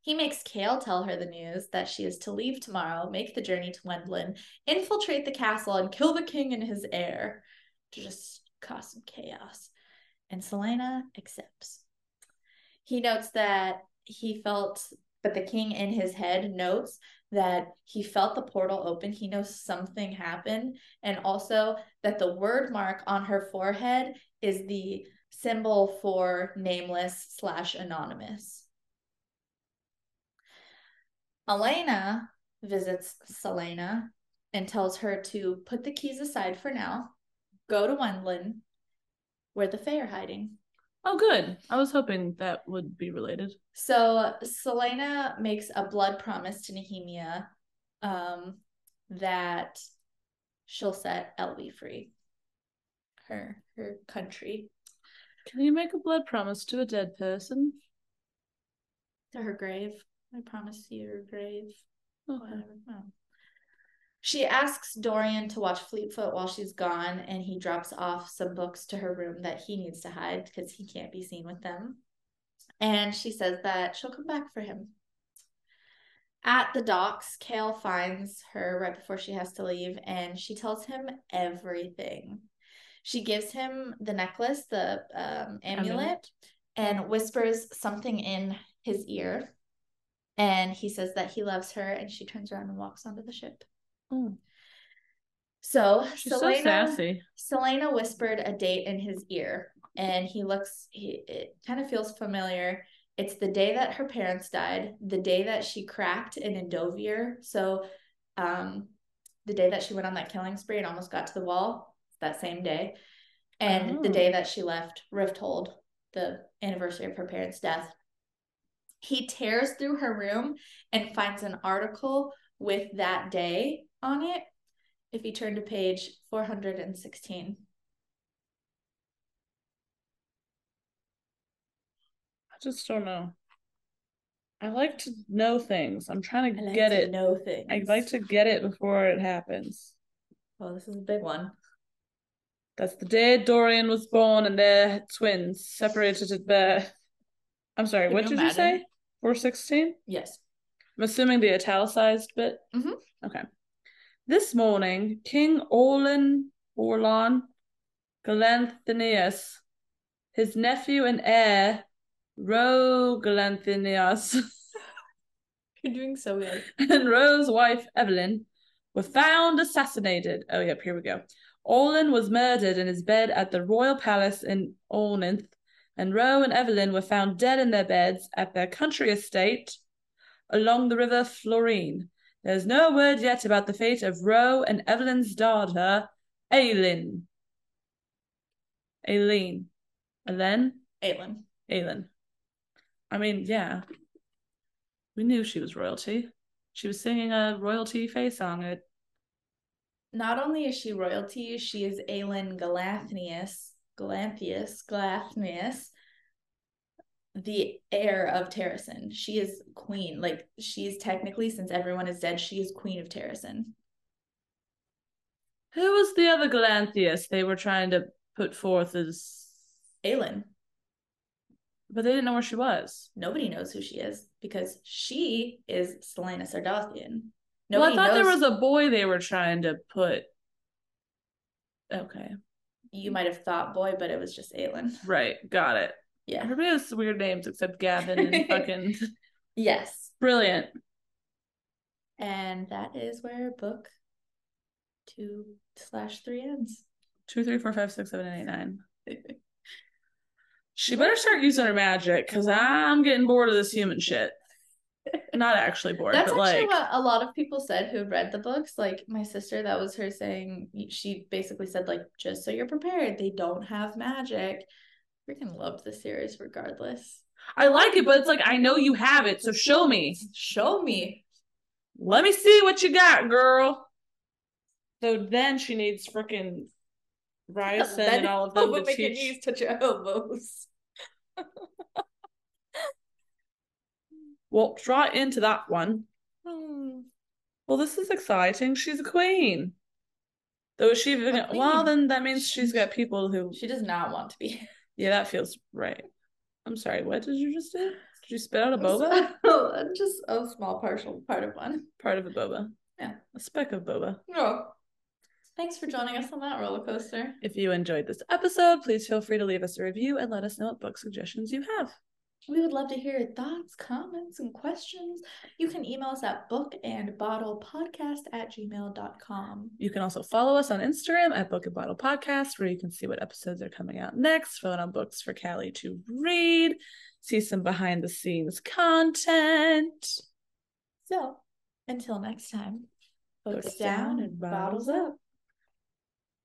He makes Chaol tell her the news that she is to leave tomorrow, make the journey to Wendlyn, infiltrate the castle, and kill the king and his heir to just cause some chaos. And Celaena accepts. He notes that he felt, but the king in his head notes that he felt the portal open. He knows something happened. And also that the Wyrdmark on her forehead is the symbol for nameless slash anonymous. Elena visits Celaena and tells her to put the keys aside for now go to Wendlyn, where the Fae are hiding. Oh, good. I was hoping that would be related. So Celaena makes a blood promise to Nehemia um, that she'll set Eyllwe free. Her her country. Can you make a blood promise to a dead person? To her grave. I promise you her grave. Okay. Whatever. Oh. She asks Dorian to watch Fleetfoot while she's gone, and he drops off some books to her room that he needs to hide because he can't be seen with them. And she says that she'll come back for him. At the docks, Chaol finds her right before she has to leave, and she tells him everything. She gives him the necklace, the um, amulet, Amulet. and whispers something in his ear. And he says that he loves her, and she turns around and walks onto the ship. Oh, So she's Celaena, so sassy. Celaena whispered a date in his ear, and he looks. He it kind of feels familiar. It's the day that her parents died, the day that she cracked in Endovier. So, um, the day that she went on that killing spree and almost got to the wall. That same day, and the Oh. day that she left Rifthold, the anniversary of her parents' death. He tears through her room and finds an article with that day on it. If you turn to page 416. I just don't know. I like to know things. I'm trying to I like get to it. know things. I like to get it before it happens. Oh, this is a big one. That's the day Dorian was born and their twins separated at birth. I'm sorry, Can what you did you say? 416? Yes. I'm assuming the italicized bit. Mhm. Okay. This morning, King Orlon Orlon Galathynius, his nephew and heir, Rhoe Galathynius, You're doing so good. and Rhoe's wife Evalin were found assassinated. Oh, yep, here we go. Orlon was murdered in his bed at the royal palace in Orynth, and Ro and Evalin were found dead in their beds at their country estate along the river Florine. There's no word yet about the fate of Rhoe and Evalin's daughter, Aelin. Aileen. Elen? Aelin. Aelin. I mean, yeah. We knew she was royalty. She was singing a royalty face song at Not only is she royalty, she is Aelin Galanthnius, Galanthius, Galathnius, the heir of Terrasen. She is queen. Like she's technically, since everyone is dead, she is queen of Terrasen. Who was the other Galanthius they were trying to put forth as Aelin. but they didn't know where she was. Nobody knows who she is because she is Celaena Sardothien. well, I Nobody thought there was a boy they were trying to put Okay. You might have thought boy, but it was just Aelin. Right, got it. Yeah. Everybody has weird names except Gavin and fucking Yes. brilliant. And that is where book two slash three ends. Two, three, four, five, six, seven, eight, nine. She better start using her magic because I'm getting bored of this human shit. Not actually bored, That's but actually like what a lot of people said who read the books. Like my sister, that was her saying. She basically said, like, just so you're prepared, they don't have magic. Freaking loved the series regardless. I like it, but it's like I know you have it, so show me. Show me. Let me see what you got, girl. So then she needs freaking Ryerson and all of them to make your teach. knees touch your elbows. Walked right into that one. Hmm. Well, this is exciting. She's a queen. Though is she even well, then that means she's got people who She does not want to be. Yeah, that feels right. I'm sorry, what did you just do? Did you spit out a boba? Oh, just a small partial part of one. Part of a boba. Yeah. A speck of boba. No. Thanks for joining us on that roller coaster. If you enjoyed this episode, please feel free to leave us a review and let us know what book suggestions you have. We would love to hear your thoughts, comments, and questions. You can email us at bookandbottlepodcast at gmail.com. You can also follow us on Instagram at Book and Bottle Podcast, where you can see what episodes are coming out next, vote on books for Callie to read, see some behind the scenes content. So, until next time, Books books down and bottles up.